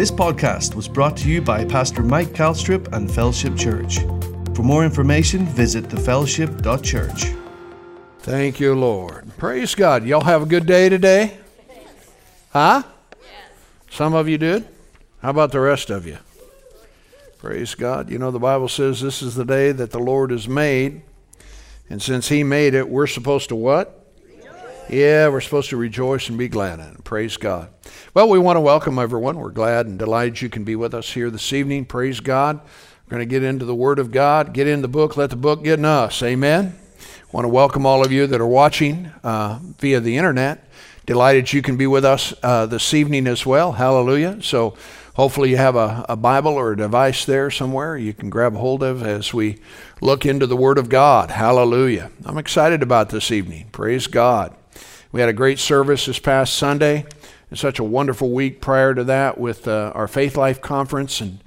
This podcast was brought to you by Pastor Mike Calstrip and Fellowship Church. For more information, visit thefellowship.church. Thank you, Lord. Praise God. Y'all have a good day today? Huh? Some of you did? How about the rest of you? Praise God. You know, the Bible says this is the day that the Lord has made. And since He made it, we're supposed to what? Yeah, we're supposed to rejoice and be glad in it. Praise God. Well, we want to welcome everyone. We're glad and delighted you can be with us here this evening. Praise God. We're going to get into the Word of God, get in the book, let the book get in us. Amen. Want to welcome all of you that are watching uh, via the internet. Delighted you can be with us uh, this evening as well. Hallelujah. So, hopefully, you have a, a Bible or a device there somewhere you can grab hold of as we look into the Word of God. Hallelujah. I'm excited about this evening. Praise God. We had a great service this past Sunday, and such a wonderful week prior to that with uh, our Faith Life conference, and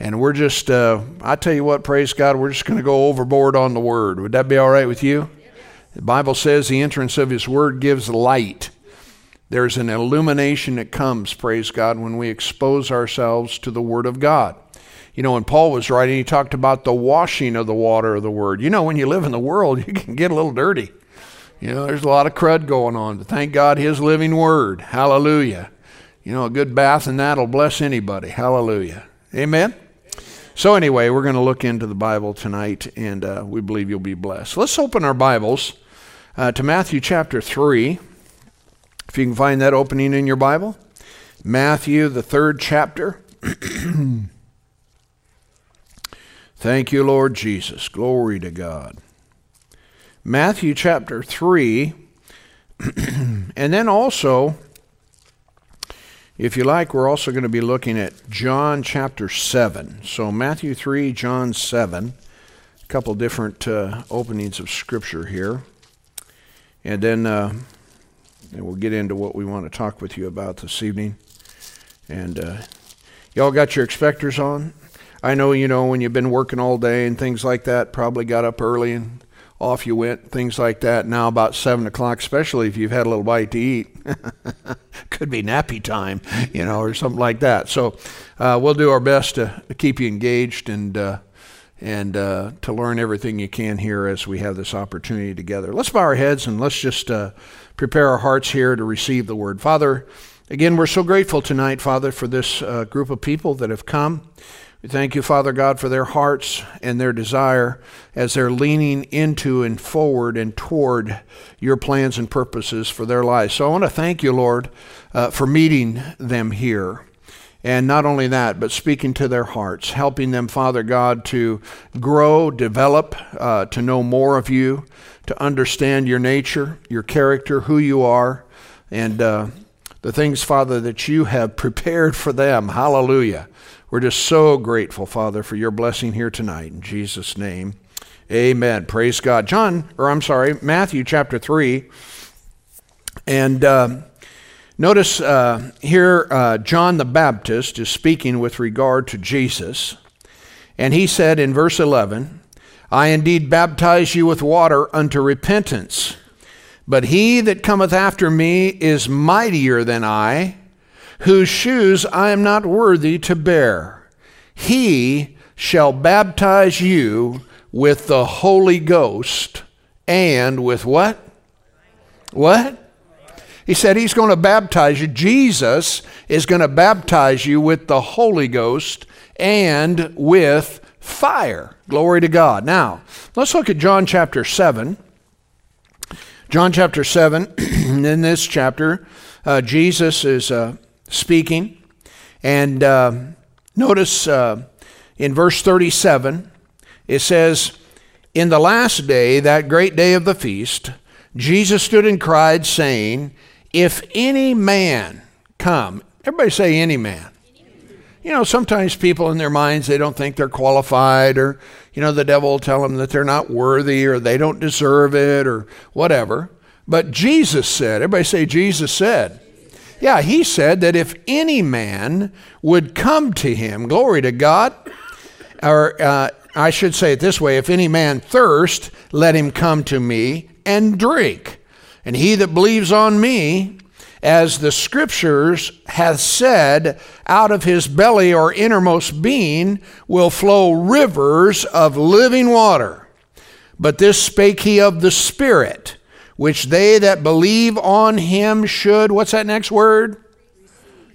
and we're just, uh, I tell you what, praise God, we're just going to go overboard on the Word. Would that be all right with you? The Bible says the entrance of His Word gives light. There's an illumination that comes, praise God, when we expose ourselves to the Word of God. You know, when Paul was writing, he talked about the washing of the water of the Word. You know, when you live in the world, you can get a little dirty. You know, there's a lot of crud going on, but thank God His living Word. Hallelujah. You know, a good bath and that will bless anybody. Hallelujah. Amen. So, anyway, we're going to look into the Bible tonight, and uh, we believe you'll be blessed. Let's open our Bibles uh, to Matthew chapter 3. If you can find that opening in your Bible, Matthew, the third chapter. Thank you, Lord Jesus. Glory to God. Matthew chapter 3, and then also, if you like, we're also going to be looking at John chapter 7. So, Matthew 3, John 7, a couple different uh, openings of Scripture here. And then, uh, then we'll get into what we want to talk with you about this evening. And uh, y'all got your expectors on? I know, you know, when you've been working all day and things like that, probably got up early and off you went, things like that. Now about seven o'clock, especially if you've had a little bite to eat, could be nappy time, you know, or something like that. So uh, we'll do our best to, to keep you engaged and uh, and uh, to learn everything you can here as we have this opportunity together. Let's bow our heads and let's just uh, prepare our hearts here to receive the word, Father. Again, we're so grateful tonight, Father, for this uh, group of people that have come. We thank you, Father God, for their hearts and their desire as they're leaning into and forward and toward your plans and purposes for their lives. So I want to thank you, Lord, uh, for meeting them here. And not only that, but speaking to their hearts, helping them, Father God, to grow, develop, uh, to know more of you, to understand your nature, your character, who you are, and uh, the things, Father, that you have prepared for them. Hallelujah. We're just so grateful, Father, for your blessing here tonight. In Jesus' name, amen. Praise God. John, or I'm sorry, Matthew chapter 3. And uh, notice uh, here, uh, John the Baptist is speaking with regard to Jesus. And he said in verse 11, I indeed baptize you with water unto repentance. But he that cometh after me is mightier than I whose shoes I am not worthy to bear. He shall baptize you with the Holy Ghost and with what? What? He said he's going to baptize you. Jesus is going to baptize you with the Holy Ghost and with fire. Glory to God. Now, let's look at John chapter 7. John chapter 7, in this chapter, uh, Jesus is uh, speaking. And uh, notice uh, in verse 37, it says, In the last day, that great day of the feast, Jesus stood and cried, saying, If any man come, everybody say, any man. You know, sometimes people in their minds, they don't think they're qualified, or, you know, the devil will tell them that they're not worthy, or they don't deserve it, or whatever. But Jesus said, everybody say, Jesus said, yeah, he said that if any man would come to him, glory to God, or uh, I should say it this way if any man thirst, let him come to me and drink. And he that believes on me, as the scriptures hath said, out of his belly or innermost being will flow rivers of living water. But this spake he of the Spirit, which they that believe on him should, what's that next word?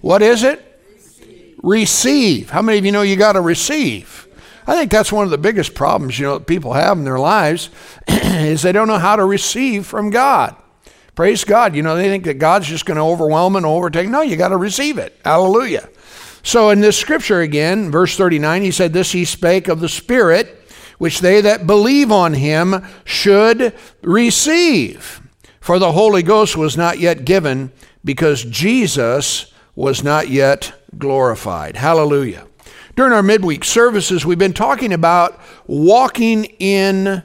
What is it? Receive. receive. How many of you know you got to receive? I think that's one of the biggest problems you know people have in their lives is they don't know how to receive from God. Praise God. You know, they think that God's just going to overwhelm and overtake. No, you got to receive it. Hallelujah. So in this scripture again, verse 39, he said, This he spake of the Spirit, which they that believe on him should receive. For the Holy Ghost was not yet given because Jesus was not yet glorified. Hallelujah. During our midweek services, we've been talking about walking in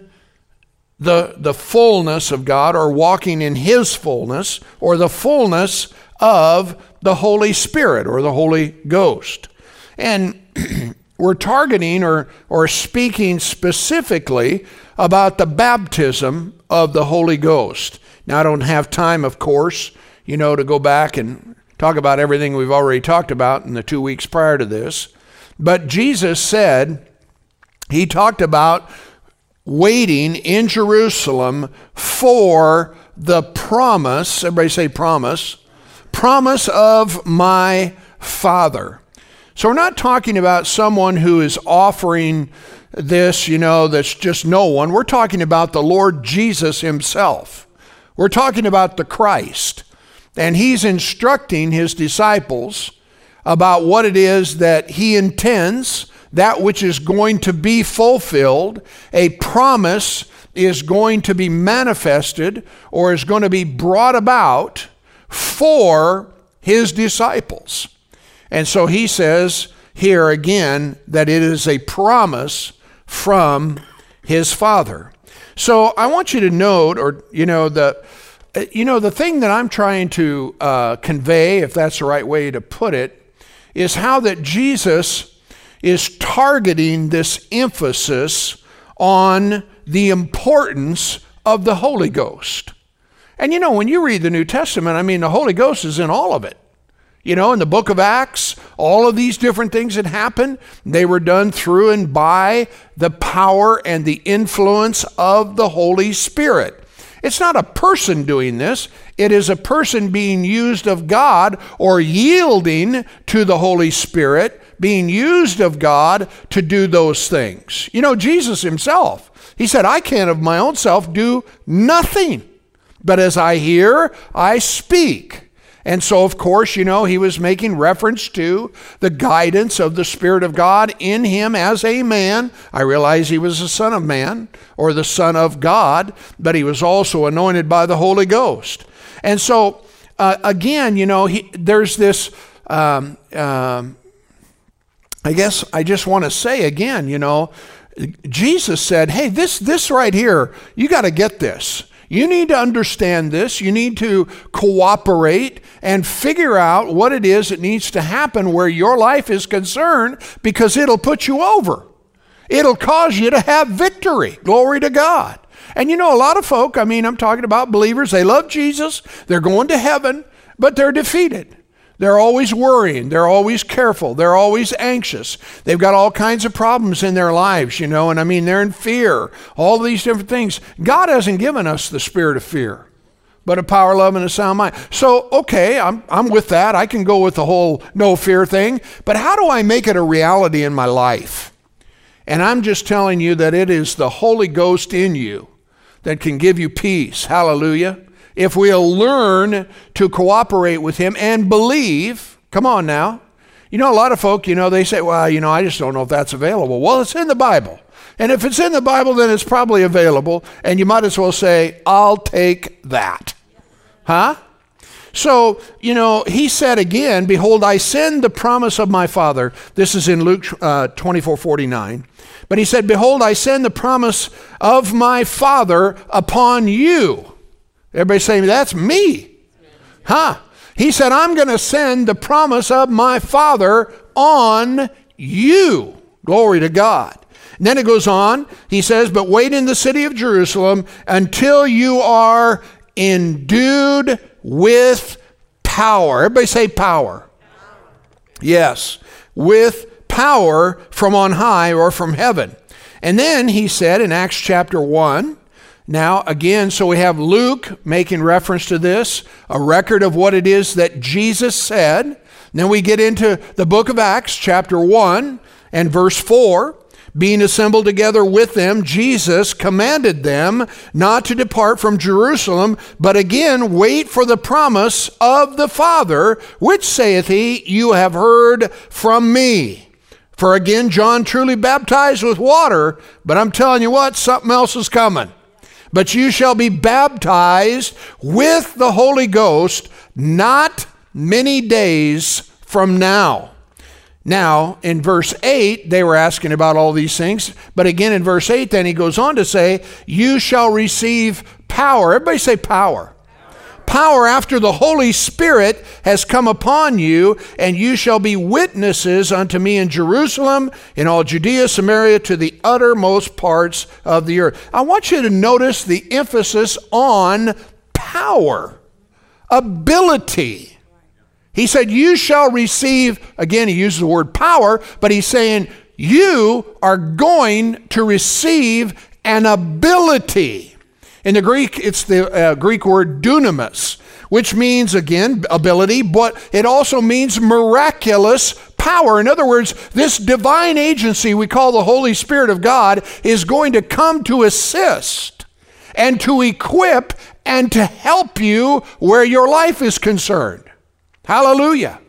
the, the fullness of God or walking in His fullness or the fullness of the Holy Spirit or the Holy Ghost. And we're targeting or, or speaking specifically about the baptism of the Holy Ghost. Now, I don't have time, of course, you know, to go back and talk about everything we've already talked about in the two weeks prior to this. But Jesus said, He talked about waiting in Jerusalem for the promise, everybody say promise, promise of my Father. So we're not talking about someone who is offering this, you know, that's just no one. We're talking about the Lord Jesus Himself. We're talking about the Christ. And He's instructing His disciples about what it is that He intends that which is going to be fulfilled, a promise is going to be manifested or is going to be brought about for his disciples. And so he says here again that it is a promise from his father. So I want you to note, or you know, the you know the thing that I'm trying to uh, convey, if that's the right way to put it, is how that Jesus is targeting this emphasis on the importance of the Holy Ghost. And you know, when you read the New Testament, I mean, the Holy Ghost is in all of it. You know, in the book of Acts, all of these different things that happened, they were done through and by the power and the influence of the Holy Spirit. It's not a person doing this, it is a person being used of God or yielding to the Holy Spirit being used of God to do those things. You know, Jesus himself, he said, I can't of my own self do nothing, but as I hear, I speak. And so, of course, you know, he was making reference to the guidance of the Spirit of God in him as a man. I realize he was the Son of Man or the Son of God, but he was also anointed by the Holy Ghost. And so, uh, again, you know, he, there's this um, um, I guess I just want to say again, you know, Jesus said, "Hey, this this right here, you got to get this. You need to understand this. You need to cooperate and figure out what it is that needs to happen where your life is concerned because it'll put you over. It'll cause you to have victory. Glory to God." And you know, a lot of folk, I mean, I'm talking about believers, they love Jesus, they're going to heaven, but they're defeated. They're always worrying. They're always careful. They're always anxious. They've got all kinds of problems in their lives, you know, and I mean, they're in fear. All these different things. God hasn't given us the spirit of fear, but a power, love, and a sound mind. So, okay, I'm, I'm with that. I can go with the whole no fear thing, but how do I make it a reality in my life? And I'm just telling you that it is the Holy Ghost in you that can give you peace. Hallelujah if we'll learn to cooperate with Him and believe, come on now. You know, a lot of folk, you know, they say, well, you know, I just don't know if that's available. Well, it's in the Bible. And if it's in the Bible, then it's probably available. And you might as well say, I'll take that. Huh? So, you know, he said again, Behold, I send the promise of my Father. This is in Luke uh, 24 49. But he said, Behold, I send the promise of my Father upon you. Everybody saying, That's me. Huh? He said, I'm going to send the promise of my Father on you. Glory to God. And then it goes on. He says, But wait in the city of Jerusalem until you are endued with power. Everybody say power. Yes, with power from on high or from heaven. And then he said in Acts chapter 1, now, again, so we have Luke making reference to this, a record of what it is that Jesus said. Then we get into the book of Acts, chapter 1 and verse 4. Being assembled together with them, Jesus commanded them not to depart from Jerusalem, but again wait for the promise of the Father, which saith he, You have heard from me. For again, John truly baptized with water, but I'm telling you what, something else is coming. But you shall be baptized with the Holy Ghost not many days from now. Now, in verse 8, they were asking about all these things. But again, in verse 8, then he goes on to say, You shall receive power. Everybody say power. Power after the Holy Spirit has come upon you, and you shall be witnesses unto me in Jerusalem, in all Judea, Samaria, to the uttermost parts of the earth. I want you to notice the emphasis on power, ability. He said, You shall receive, again, he uses the word power, but he's saying, You are going to receive an ability. In the Greek, it's the uh, Greek word dunamis, which means, again, ability, but it also means miraculous power. In other words, this divine agency we call the Holy Spirit of God is going to come to assist and to equip and to help you where your life is concerned. Hallelujah.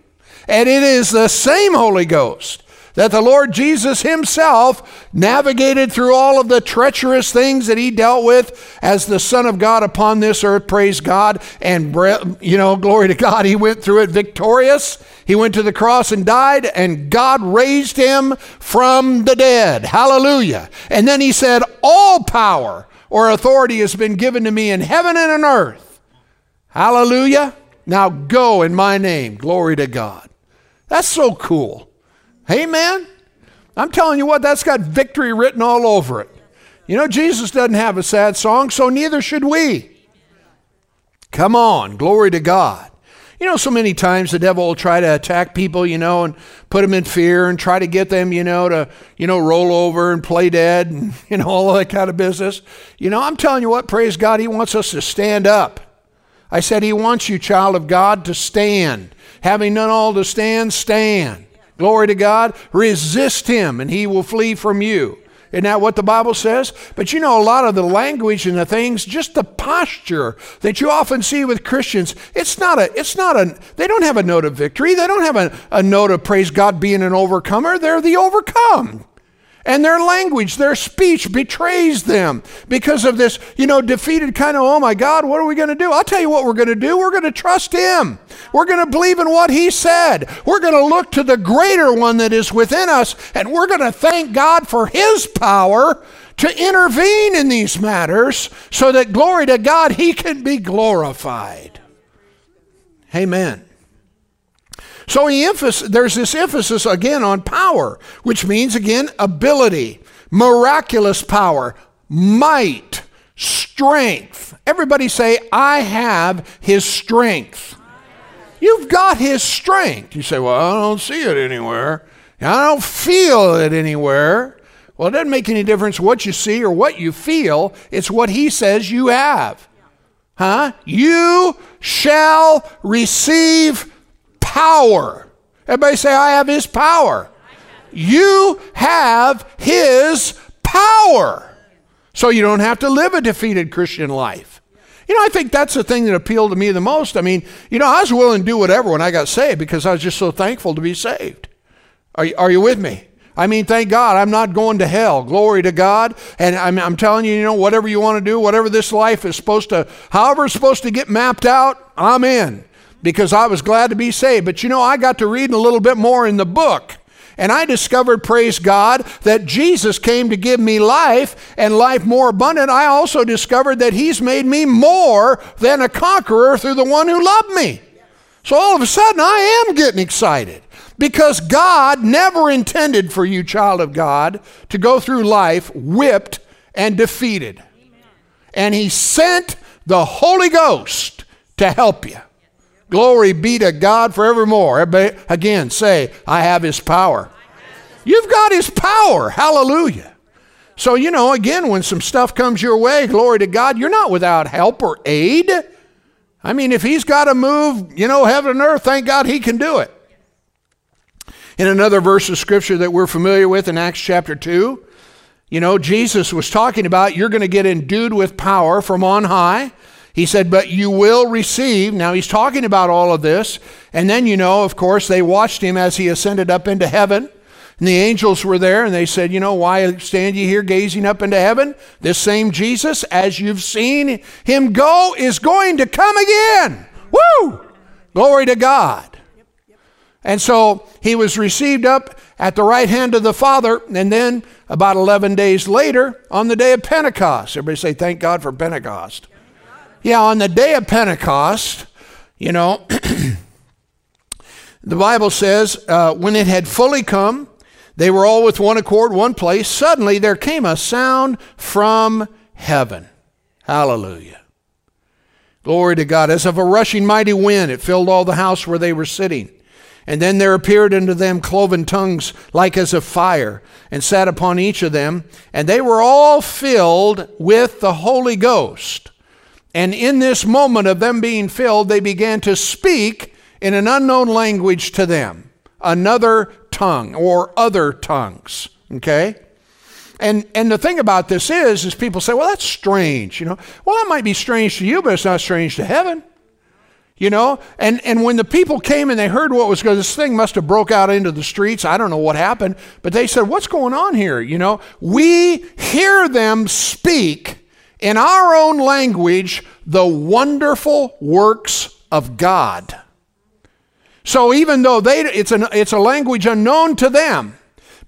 And it is the same Holy Ghost that the Lord Jesus Himself navigated through all of the treacherous things that He dealt with as the Son of God upon this earth. Praise God. And, you know, glory to God, He went through it victorious. He went to the cross and died, and God raised Him from the dead. Hallelujah. And then He said, All power or authority has been given to me in heaven and on earth. Hallelujah. Now go in my name. Glory to God. That's so cool. Amen. I'm telling you what, that's got victory written all over it. You know, Jesus doesn't have a sad song, so neither should we. Come on, glory to God. You know, so many times the devil will try to attack people, you know, and put them in fear and try to get them, you know, to, you know, roll over and play dead and, you know, all that kind of business. You know, I'm telling you what, praise God, he wants us to stand up. I said, He wants you, child of God, to stand. Having done all to stand, stand. Glory to God. Resist Him, and He will flee from you. Isn't that what the Bible says? But you know, a lot of the language and the things, just the posture that you often see with Christians, it's not a, it's not a, they don't have a note of victory. They don't have a, a note of praise God being an overcomer. They're the overcome. And their language, their speech betrays them because of this, you know, defeated kind of, oh my God, what are we going to do? I'll tell you what we're going to do. We're going to trust Him. We're going to believe in what He said. We're going to look to the greater one that is within us, and we're going to thank God for His power to intervene in these matters so that, glory to God, He can be glorified. Amen. So he emphasis, there's this emphasis again on power, which means again ability, miraculous power, might, strength. Everybody say, I have his strength. You've got his strength. You say, Well, I don't see it anywhere. I don't feel it anywhere. Well, it doesn't make any difference what you see or what you feel. It's what he says you have. Huh? You shall receive power. Everybody say, I have his power. You have his power. So you don't have to live a defeated Christian life. You know, I think that's the thing that appealed to me the most. I mean, you know, I was willing to do whatever when I got saved because I was just so thankful to be saved. Are you, are you with me? I mean, thank God I'm not going to hell. Glory to God. And I'm, I'm telling you, you know, whatever you want to do, whatever this life is supposed to, however it's supposed to get mapped out, I'm in because I was glad to be saved. But you know, I got to read a little bit more in the book. And I discovered, praise God, that Jesus came to give me life and life more abundant. I also discovered that He's made me more than a conqueror through the one who loved me. So all of a sudden, I am getting excited because God never intended for you, child of God, to go through life whipped and defeated. And He sent the Holy Ghost to help you. Glory be to God forevermore. Everybody, again, say, I have his power. You've got his power. Hallelujah. So, you know, again, when some stuff comes your way, glory to God, you're not without help or aid. I mean, if he's got to move, you know, heaven and earth, thank God he can do it. In another verse of scripture that we're familiar with in Acts chapter 2, you know, Jesus was talking about you're going to get endued with power from on high. He said, But you will receive. Now he's talking about all of this. And then, you know, of course, they watched him as he ascended up into heaven. And the angels were there and they said, You know, why stand ye here gazing up into heaven? This same Jesus, as you've seen him go, is going to come again. Woo! Glory to God. And so he was received up at the right hand of the Father. And then about 11 days later, on the day of Pentecost, everybody say, Thank God for Pentecost. Yeah, on the day of Pentecost, you know, the Bible says, uh, when it had fully come, they were all with one accord, one place. Suddenly there came a sound from heaven. Hallelujah. Glory to God. As of a rushing mighty wind, it filled all the house where they were sitting. And then there appeared unto them cloven tongues like as of fire, and sat upon each of them. And they were all filled with the Holy Ghost and in this moment of them being filled, they began to speak in an unknown language to them, another tongue or other tongues. Okay? And and the thing about this is, is people say, well, that's strange, you know. Well, that might be strange to you, but it's not strange to heaven. You know, and, and when the people came and they heard what was going, this thing must have broke out into the streets. I don't know what happened, but they said, "What's going on here?" You know, we hear them speak in our own language the wonderful works of God. So even though they, it's, an, it's a language unknown to them,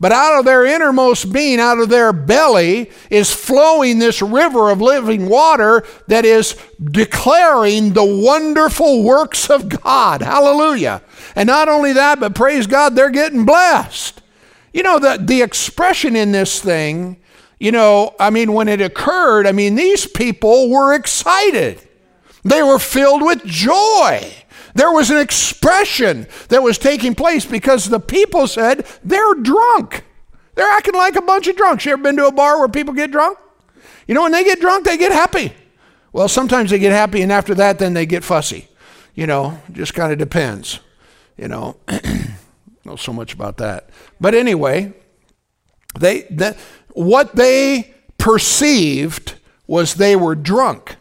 but out of their innermost being, out of their belly, is flowing this river of living water that is declaring the wonderful works of God. Hallelujah. And not only that, but praise God, they're getting blessed. You know, the, the expression in this thing you know, I mean, when it occurred, I mean, these people were excited. They were filled with joy. There was an expression that was taking place because the people said they're drunk. They're acting like a bunch of drunks. You ever been to a bar where people get drunk? You know, when they get drunk, they get happy. Well, sometimes they get happy, and after that, then they get fussy. You know, just kind of depends. You know, know so much about that. But anyway, they that what they perceived was they were drunk.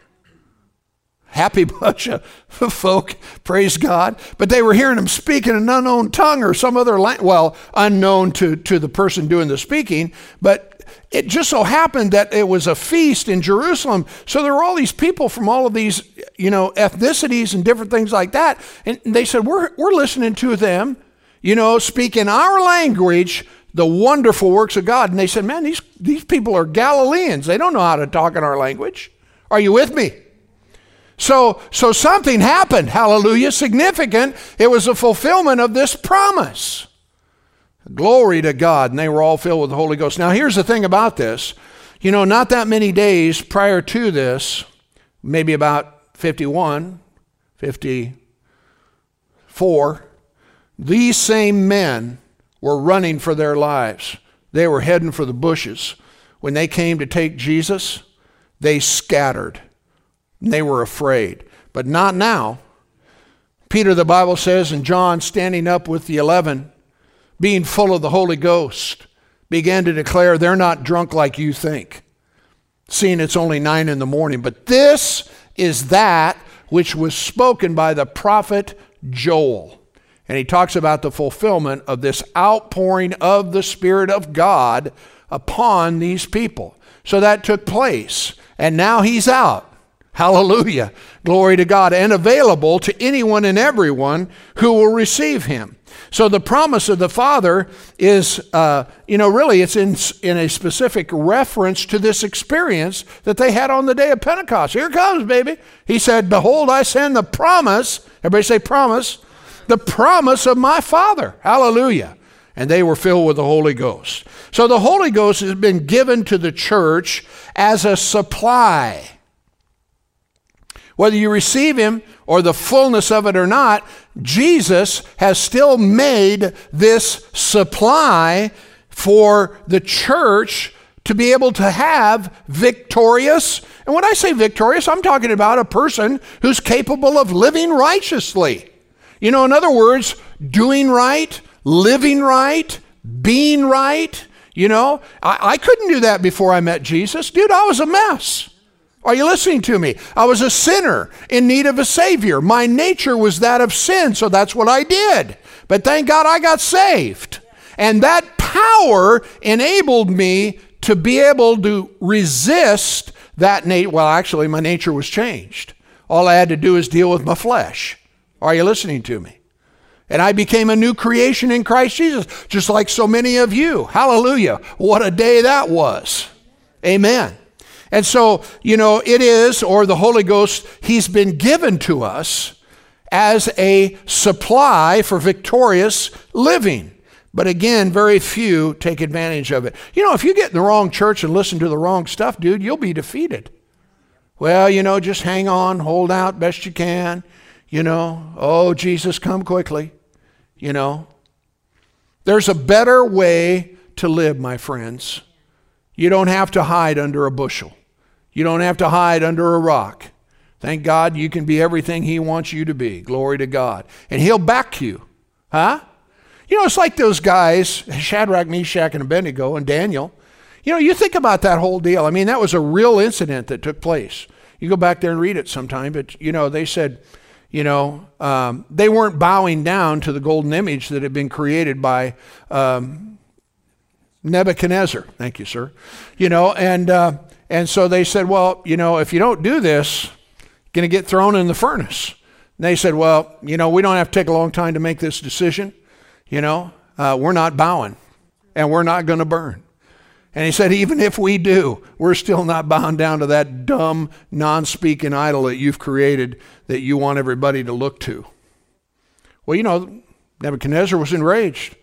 Happy bunch of folk, praise God. But they were hearing him speak in an unknown tongue or some other language, well, unknown to, to the person doing the speaking, but it just so happened that it was a feast in Jerusalem. So there were all these people from all of these, you know, ethnicities and different things like that. And they said, We're, we're listening to them, you know, speak in our language the wonderful works of God. And they said, Man, these, these people are Galileans. They don't know how to talk in our language. Are you with me? So, so something happened. Hallelujah. Significant. It was a fulfillment of this promise. Glory to God. And they were all filled with the Holy Ghost. Now, here's the thing about this. You know, not that many days prior to this, maybe about 51, 54, these same men were running for their lives. They were heading for the bushes. When they came to take Jesus, they scattered. They were afraid. But not now. Peter, the Bible says, and John, standing up with the eleven, being full of the Holy Ghost, began to declare, They're not drunk like you think, seeing it's only nine in the morning. But this is that which was spoken by the prophet Joel. And he talks about the fulfillment of this outpouring of the Spirit of God upon these people. So that took place. And now he's out. Hallelujah. Glory to God. And available to anyone and everyone who will receive him. So the promise of the Father is, uh, you know, really it's in, in a specific reference to this experience that they had on the day of Pentecost. Here comes, baby. He said, Behold, I send the promise. Everybody say promise the promise of my Father. Hallelujah. And they were filled with the Holy Ghost. So the Holy Ghost has been given to the church as a supply. Whether you receive Him or the fullness of it or not, Jesus has still made this supply for the church to be able to have victorious. And when I say victorious, I'm talking about a person who's capable of living righteously. You know, in other words, doing right, living right, being right. You know, I, I couldn't do that before I met Jesus. Dude, I was a mess. Are you listening to me? I was a sinner in need of a Savior. My nature was that of sin, so that's what I did. But thank God I got saved. And that power enabled me to be able to resist that nature. Well, actually, my nature was changed. All I had to do is deal with my flesh. Are you listening to me? And I became a new creation in Christ Jesus, just like so many of you. Hallelujah. What a day that was. Amen. And so, you know, it is, or the Holy Ghost, He's been given to us as a supply for victorious living. But again, very few take advantage of it. You know, if you get in the wrong church and listen to the wrong stuff, dude, you'll be defeated. Well, you know, just hang on, hold out best you can. You know, oh, Jesus, come quickly. You know, there's a better way to live, my friends. You don't have to hide under a bushel. You don't have to hide under a rock. Thank God you can be everything He wants you to be. Glory to God. And He'll back you. Huh? You know, it's like those guys, Shadrach, Meshach, and Abednego, and Daniel. You know, you think about that whole deal. I mean, that was a real incident that took place. You go back there and read it sometime, but, you know, they said, you know, um, they weren't bowing down to the golden image that had been created by um, Nebuchadnezzar. Thank you, sir. You know, and uh, and so they said, well, you know, if you don't do this, you're going to get thrown in the furnace. And they said, well, you know, we don't have to take a long time to make this decision. You know, uh, we're not bowing, and we're not going to burn. And he said, even if we do, we're still not bound down to that dumb, non speaking idol that you've created that you want everybody to look to. Well, you know, Nebuchadnezzar was enraged,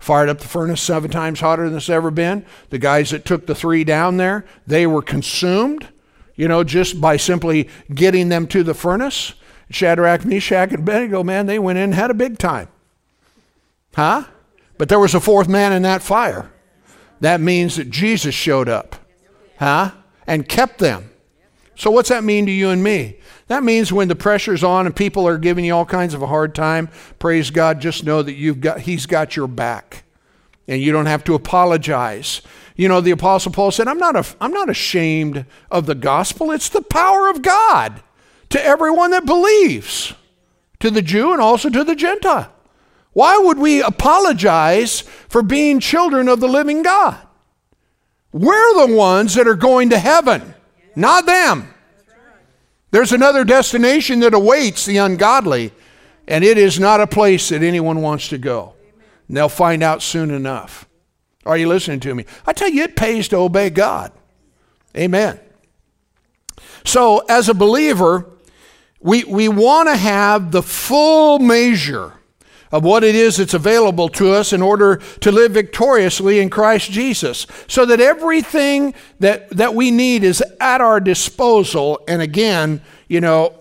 fired up the furnace seven times hotter than it's ever been. The guys that took the three down there, they were consumed, you know, just by simply getting them to the furnace. Shadrach, Meshach, and Abednego, man, they went in and had a big time. Huh? But there was a fourth man in that fire that means that Jesus showed up, huh? And kept them. So, what's that mean to you and me? That means when the pressure's on and people are giving you all kinds of a hard time, praise God, just know that you've got, He's got your back. And you don't have to apologize. You know, the Apostle Paul said, I'm not, a, I'm not ashamed of the gospel. It's the power of God to everyone that believes, to the Jew and also to the Gentile. Why would we apologize for being children of the living God? We're the ones that are going to heaven, not them. There's another destination that awaits the ungodly, and it is not a place that anyone wants to go. And they'll find out soon enough. Are you listening to me? I tell you, it pays to obey God. Amen. So, as a believer, we, we want to have the full measure of what it is that's available to us in order to live victoriously in Christ Jesus. So that everything that, that we need is at our disposal. And again, you know,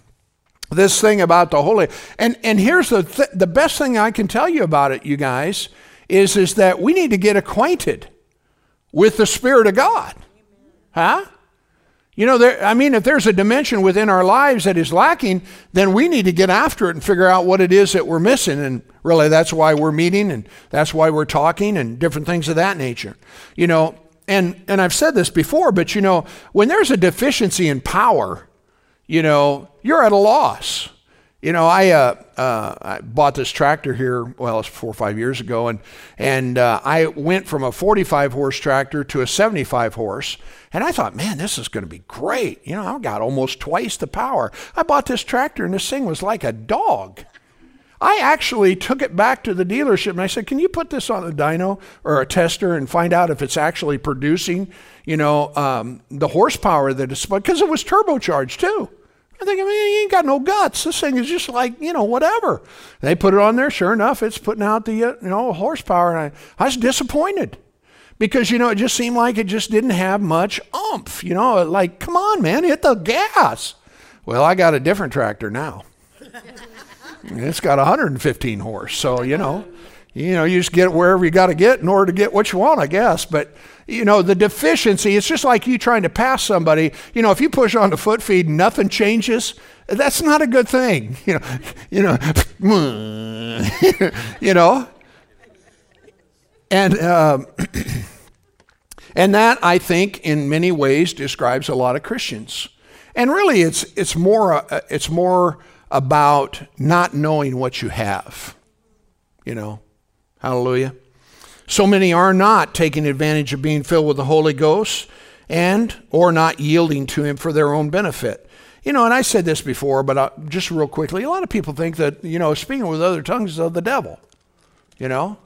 this thing about the Holy. And, and here's the, th- the best thing I can tell you about it, you guys, is, is that we need to get acquainted with the Spirit of God. Huh? You know, there, I mean, if there's a dimension within our lives that is lacking, then we need to get after it and figure out what it is that we're missing. And really, that's why we're meeting and that's why we're talking and different things of that nature. You know, and, and I've said this before, but you know, when there's a deficiency in power, you know, you're at a loss. You know, I, uh, uh, I bought this tractor here, well, it's four or five years ago, and, and uh, I went from a 45 horse tractor to a 75 horse. And I thought, man, this is going to be great. You know, I've got almost twice the power. I bought this tractor, and this thing was like a dog. I actually took it back to the dealership and I said, Can you put this on a dyno or a tester and find out if it's actually producing, you know, um, the horsepower that it's because it was turbocharged too. I think, I mean, you ain't got no guts. This thing is just like, you know, whatever. They put it on there. Sure enough, it's putting out the, uh, you know, horsepower. And I, I was disappointed because, you know, it just seemed like it just didn't have much oomph. You know, like, come on, man, hit the gas. Well, I got a different tractor now. it's got 115 horse, so you know, you know, you just get wherever you got to get in order to get what you want, I guess. But you know, the deficiency, it's just like you trying to pass somebody. You know, if you push on the foot feed and nothing changes, that's not a good thing. You know, you know, you know. And um, and that I think in many ways describes a lot of Christians. And really, it's it's more uh, it's more about not knowing what you have. You know, hallelujah. So many are not taking advantage of being filled with the Holy Ghost and or not yielding to him for their own benefit. You know, and I said this before, but uh, just real quickly, a lot of people think that, you know, speaking with other tongues is of the devil. You know?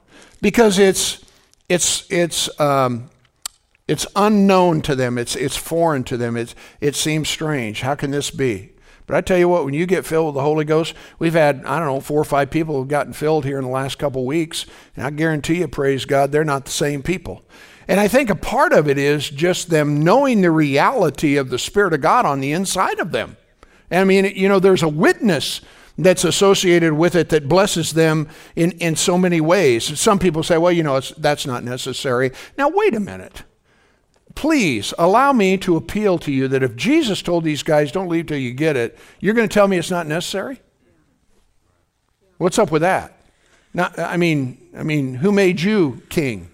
Because it's it's it's um, it's unknown to them. It's it's foreign to them. It's it seems strange. How can this be? But I tell you what, when you get filled with the Holy Ghost, we've had, I don't know, four or five people who've gotten filled here in the last couple weeks. And I guarantee you, praise God, they're not the same people. And I think a part of it is just them knowing the reality of the Spirit of God on the inside of them. I mean, you know, there's a witness that's associated with it that blesses them in, in so many ways. Some people say, well, you know, that's not necessary. Now, wait a minute please allow me to appeal to you that if Jesus told these guys, don't leave till you get it, you're going to tell me it's not necessary? What's up with that? Not, I mean, I mean, who made you king?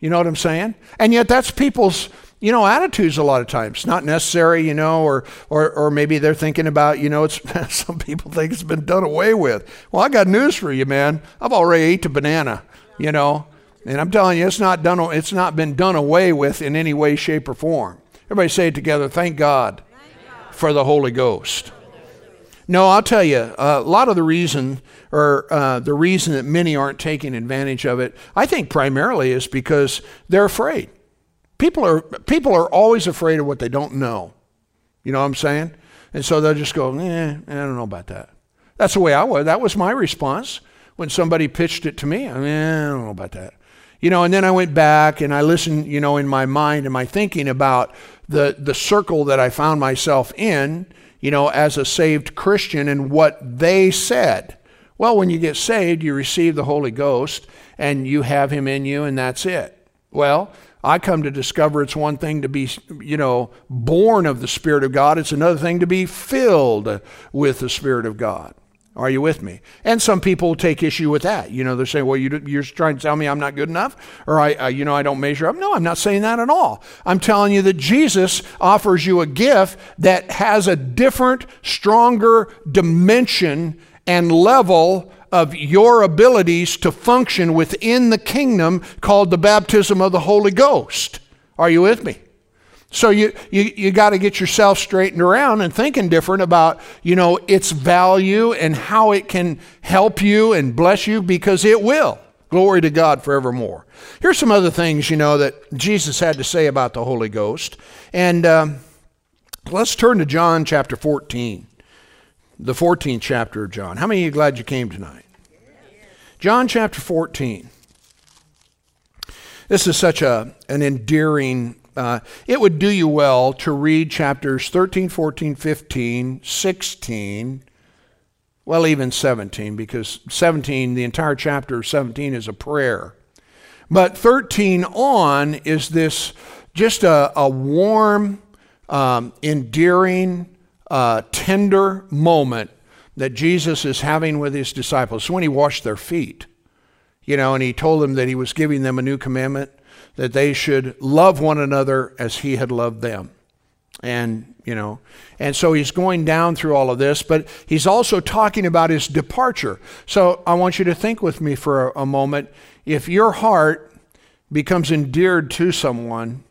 You know what I'm saying? And yet that's people's, you know, attitudes a lot of times. Not necessary, you know, or or or maybe they're thinking about, you know, it's some people think it's been done away with. Well, I got news for you, man. I've already ate the banana, you know. And I'm telling you, it's not done. It's not been done away with in any way, shape, or form. Everybody say it together. Thank God, for the Holy Ghost. No, I'll tell you, uh, a lot of the reason, or uh, the reason that many aren't taking advantage of it, I think primarily is because they're afraid. People are people are always afraid of what they don't know. You know what I'm saying? And so they'll just go, eh, I don't know about that. That's the way I was. That was my response when somebody pitched it to me. I mean, I don't know about that. You know, and then I went back and I listened, you know, in my mind and my thinking about the, the circle that I found myself in, you know, as a saved Christian and what they said. Well, when you get saved, you receive the Holy Ghost and you have Him in you, and that's it. Well, I come to discover it's one thing to be, you know, born of the Spirit of God, it's another thing to be filled with the Spirit of God. Are you with me? And some people take issue with that. You know, they're saying, "Well, you, are trying to tell me I'm not good enough, or I, uh, you know, I don't measure up." No, I'm not saying that at all. I'm telling you that Jesus offers you a gift that has a different, stronger dimension and level of your abilities to function within the kingdom called the baptism of the Holy Ghost. Are you with me? So you, you, you got to get yourself straightened around and thinking different about, you know, its value and how it can help you and bless you because it will. Glory to God forevermore. Here's some other things, you know, that Jesus had to say about the Holy Ghost. And um, let's turn to John chapter 14, the 14th chapter of John. How many of you glad you came tonight? John chapter 14. This is such a, an endearing uh, it would do you well to read chapters 13, 14, 15, 16, well, even 17, because 17, the entire chapter of 17 is a prayer. But 13 on is this just a, a warm, um, endearing, uh, tender moment that Jesus is having with his disciples. when he washed their feet, you know, and he told them that he was giving them a new commandment that they should love one another as he had loved them. And, you know, and so he's going down through all of this, but he's also talking about his departure. So I want you to think with me for a, a moment. If your heart becomes endeared to someone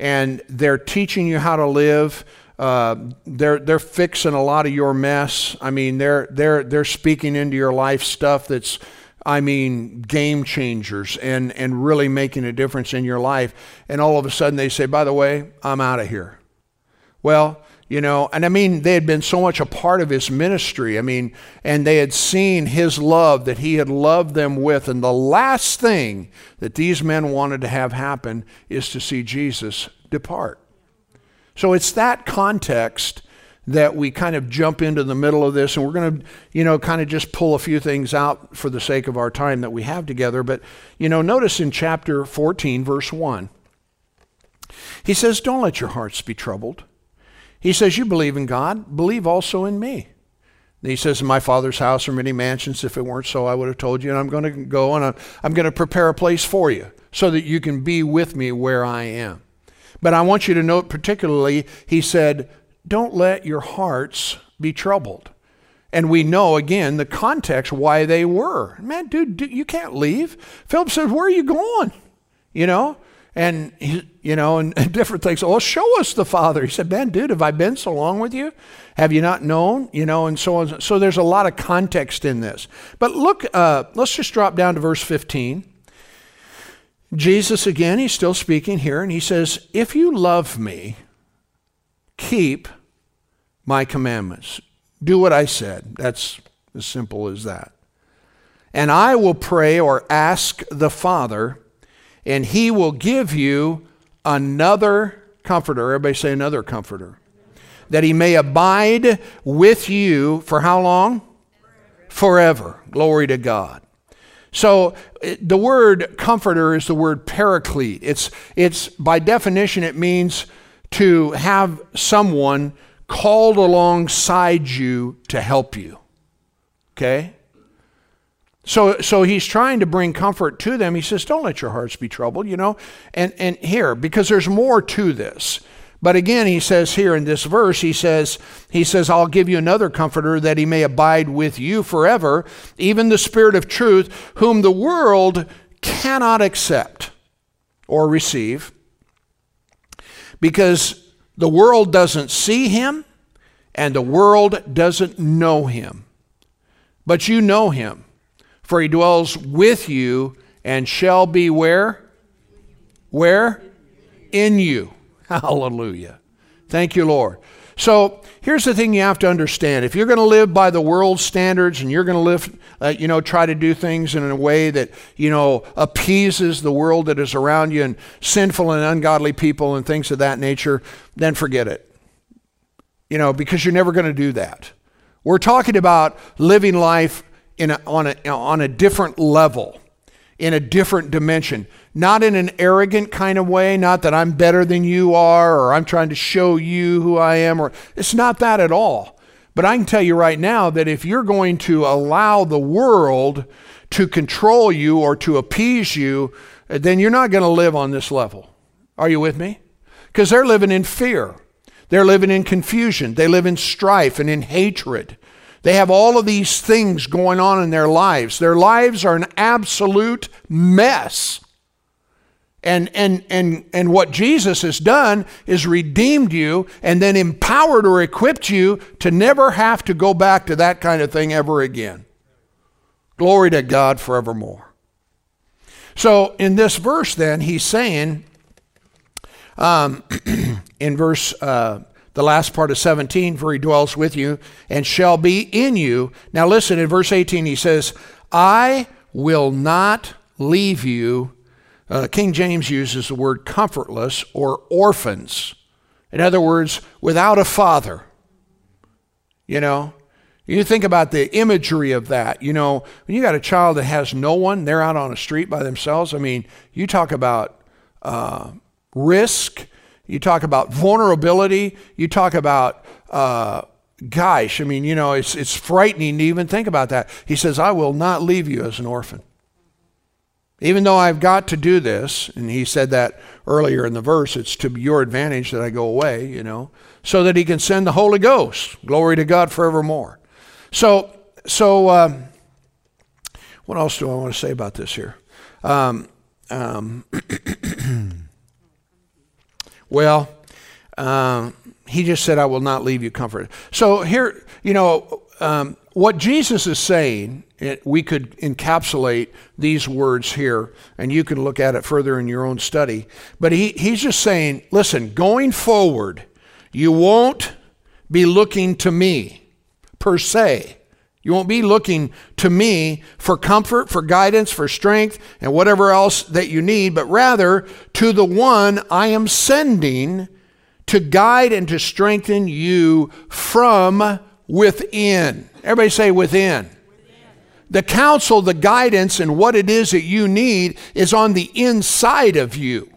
and they're teaching you how to live, uh, they're they're fixing a lot of your mess. I mean, they're they're they're speaking into your life stuff that's I mean, game changers and, and really making a difference in your life. And all of a sudden they say, by the way, I'm out of here. Well, you know, and I mean, they had been so much a part of his ministry. I mean, and they had seen his love that he had loved them with. And the last thing that these men wanted to have happen is to see Jesus depart. So it's that context that we kind of jump into the middle of this and we're going to, you know, kind of just pull a few things out for the sake of our time that we have together. But, you know, notice in chapter 14, verse 1, he says, Don't let your hearts be troubled. He says, You believe in God, believe also in me. He says, In my father's house are many mansions. If it weren't so, I would have told you. And I'm going to go and I'm going to prepare a place for you so that you can be with me where I am. But I want you to note particularly, he said, Don't let your hearts be troubled. And we know again the context why they were. Man, dude, dude you can't leave. Philip says, Where are you going? You know? And, you know, and, different things. Well, show us the Father. He said, Man, dude, have I been so long with you? Have you not known? You know, and so on. So there's a lot of context in this. But look, uh, let's just drop down to verse 15. Jesus, again, he's still speaking here, and he says, If you love me, keep my commandments. Do what I said. That's as simple as that. And I will pray or ask the Father and he will give you another comforter. Everybody say another comforter. That he may abide with you for how long? Forever. Glory to God. So the word comforter is the word paraclete. It's, it's by definition, it means to have someone called alongside you to help you. Okay? So, so he's trying to bring comfort to them. He says, Don't let your hearts be troubled, you know. And, and here, because there's more to this. But again, he says here in this verse, he says, he says, I'll give you another comforter that he may abide with you forever, even the Spirit of truth, whom the world cannot accept or receive, because the world doesn't see him and the world doesn't know him. But you know him for he dwells with you and shall be where? Where? In you. Hallelujah. Thank you, Lord. So here's the thing you have to understand. If you're going to live by the world's standards and you're going to live, uh, you know, try to do things in a way that, you know, appeases the world that is around you and sinful and ungodly people and things of that nature, then forget it. You know, because you're never going to do that. We're talking about living life in a, on, a, on a different level, in a different dimension. Not in an arrogant kind of way, not that I'm better than you are or I'm trying to show you who I am, or it's not that at all. But I can tell you right now that if you're going to allow the world to control you or to appease you, then you're not going to live on this level. Are you with me? Because they're living in fear. They're living in confusion. They live in strife and in hatred. They have all of these things going on in their lives. Their lives are an absolute mess. And, and, and, and what Jesus has done is redeemed you and then empowered or equipped you to never have to go back to that kind of thing ever again. Glory to God forevermore. So in this verse, then, he's saying, um, in verse uh, the last part of 17, for he dwells with you and shall be in you. Now listen, in verse 18, he says, I will not leave you. Uh, King James uses the word comfortless or orphans. In other words, without a father. You know, you think about the imagery of that. You know, when you got a child that has no one, they're out on a street by themselves. I mean, you talk about uh, risk you talk about vulnerability. You talk about, uh, gosh, I mean, you know, it's, it's frightening to even think about that. He says, I will not leave you as an orphan. Even though I've got to do this, and he said that earlier in the verse, it's to your advantage that I go away, you know, so that he can send the Holy Ghost. Glory to God forevermore. So, so um, what else do I want to say about this here? Um, um, Well, um, he just said, I will not leave you comforted. So here, you know, um, what Jesus is saying, it, we could encapsulate these words here, and you can look at it further in your own study. But he, he's just saying, listen, going forward, you won't be looking to me per se. You won't be looking to me for comfort, for guidance, for strength, and whatever else that you need, but rather to the one I am sending to guide and to strengthen you from within. Everybody say within. The counsel, the guidance, and what it is that you need is on the inside of you.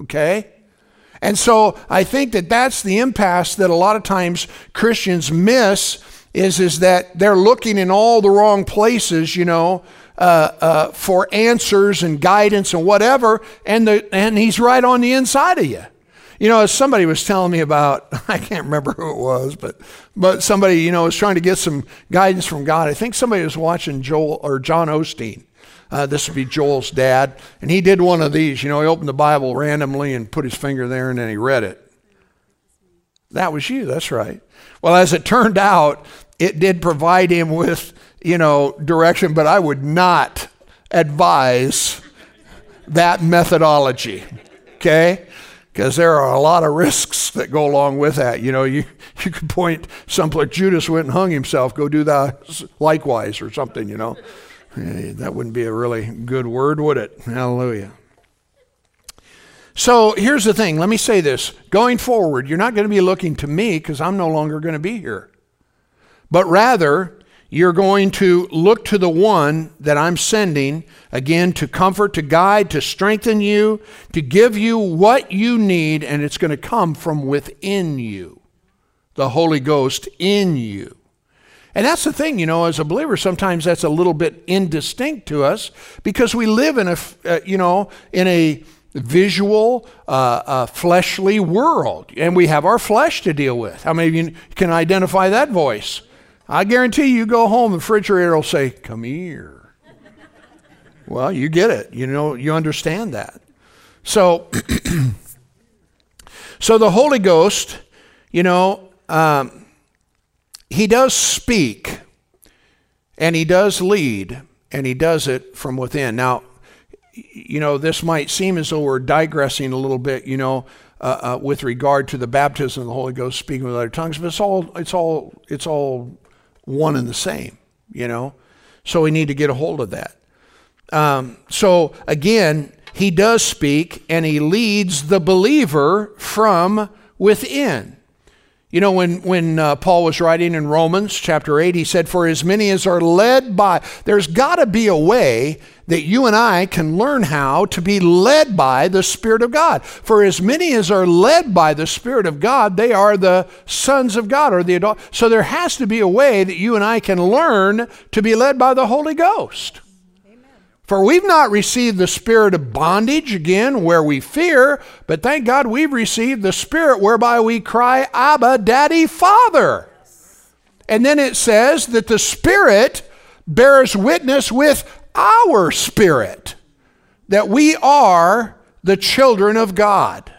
Okay? And so I think that that's the impasse that a lot of times Christians miss is, is that they're looking in all the wrong places, you know, uh, uh, for answers and guidance and whatever, and, the, and he's right on the inside of you. You know, as somebody was telling me about, I can't remember who it was, but but somebody, you know, was trying to get some guidance from God. I think somebody was watching Joel or John Osteen. Uh, this would be Joel's dad, and he did one of these. You know, he opened the Bible randomly and put his finger there, and then he read it. That was you. That's right. Well, as it turned out, it did provide him with, you know, direction, but I would not advise that methodology. Okay? because there are a lot of risks that go along with that. You know, you, you could point someplace, Judas went and hung himself, go do that likewise or something, you know. That wouldn't be a really good word, would it? Hallelujah. So here's the thing. Let me say this. Going forward, you're not going to be looking to me because I'm no longer going to be here. But rather, you're going to look to the one that I'm sending, again, to comfort, to guide, to strengthen you, to give you what you need, and it's going to come from within you. The Holy Ghost in you. And that's the thing, you know, as a believer, sometimes that's a little bit indistinct to us because we live in a, uh, you know, in a visual, uh, uh, fleshly world, and we have our flesh to deal with. How many of you can identify that voice? I guarantee you go home, the refrigerator will say, Come here. well, you get it. You know, you understand that. So, so the Holy Ghost, you know, um, he does speak and he does lead and he does it from within. Now, you know, this might seem as though we're digressing a little bit, you know, uh, uh, with regard to the baptism of the Holy Ghost, speaking with other tongues, but it's all, it's all, it's all one and the same, you know? So we need to get a hold of that. Um, so again, he does speak and he leads the believer from within. You know, when, when uh, Paul was writing in Romans chapter 8, he said, For as many as are led by, there's got to be a way that you and I can learn how to be led by the Spirit of God. For as many as are led by the Spirit of God, they are the sons of God or the adult. So there has to be a way that you and I can learn to be led by the Holy Ghost. For we've not received the spirit of bondage, again, where we fear, but thank God we've received the spirit whereby we cry, Abba, Daddy, Father. And then it says that the spirit bears witness with our spirit that we are the children of God.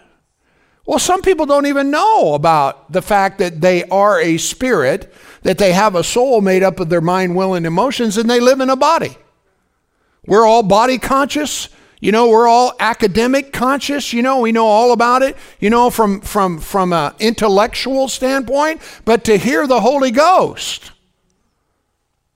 Well, some people don't even know about the fact that they are a spirit, that they have a soul made up of their mind, will, and emotions, and they live in a body. We're all body conscious. You know, we're all academic conscious. You know, we know all about it, you know, from, from, from an intellectual standpoint. But to hear the Holy Ghost,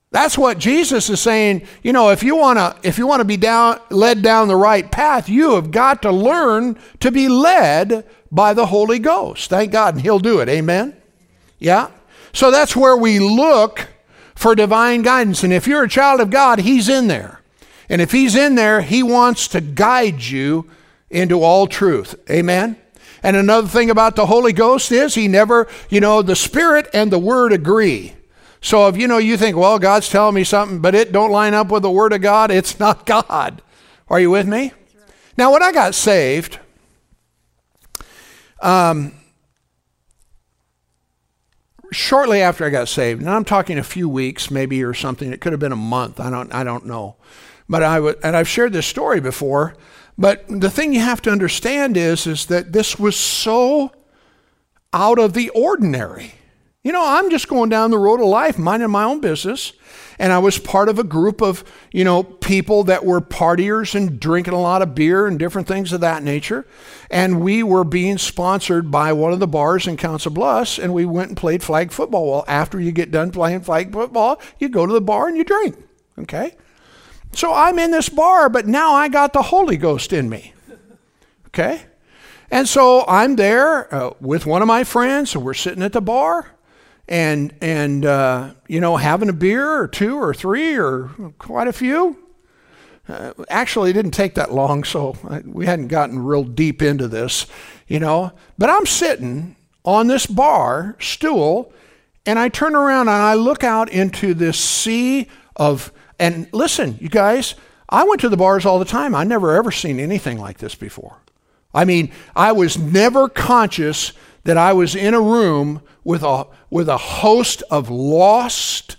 that's what Jesus is saying. You know, if you want to if you want to be down led down the right path, you have got to learn to be led by the Holy Ghost. Thank God, and he'll do it. Amen. Yeah? So that's where we look for divine guidance. And if you're a child of God, he's in there. And if He's in there, He wants to guide you into all truth. Amen? And another thing about the Holy Ghost is He never, you know, the Spirit and the Word agree. So if you know you think, well, God's telling me something, but it don't line up with the Word of God, it's not God. Are you with me? Now, when I got saved, um, shortly after I got saved, and I'm talking a few weeks, maybe or something. It could have been a month. I don't. I don't know. But I would, and I've shared this story before. But the thing you have to understand is, is that this was so out of the ordinary. You know, I'm just going down the road of life, minding my own business. And I was part of a group of, you know, people that were partiers and drinking a lot of beer and different things of that nature. And we were being sponsored by one of the bars in Council Bluffs, and we went and played flag football. Well, after you get done playing flag football, you go to the bar and you drink. Okay? So I'm in this bar, but now I got the Holy Ghost in me. Okay? And so I'm there uh, with one of my friends, and we're sitting at the bar, and and uh, you know having a beer or two or three or quite a few. Uh, actually, it didn't take that long, so I, we hadn't gotten real deep into this, you know. But I'm sitting on this bar stool, and I turn around and I look out into this sea of. And listen, you guys, I went to the bars all the time. I never ever seen anything like this before. I mean, I was never conscious that I was in a room with a, with a host of lost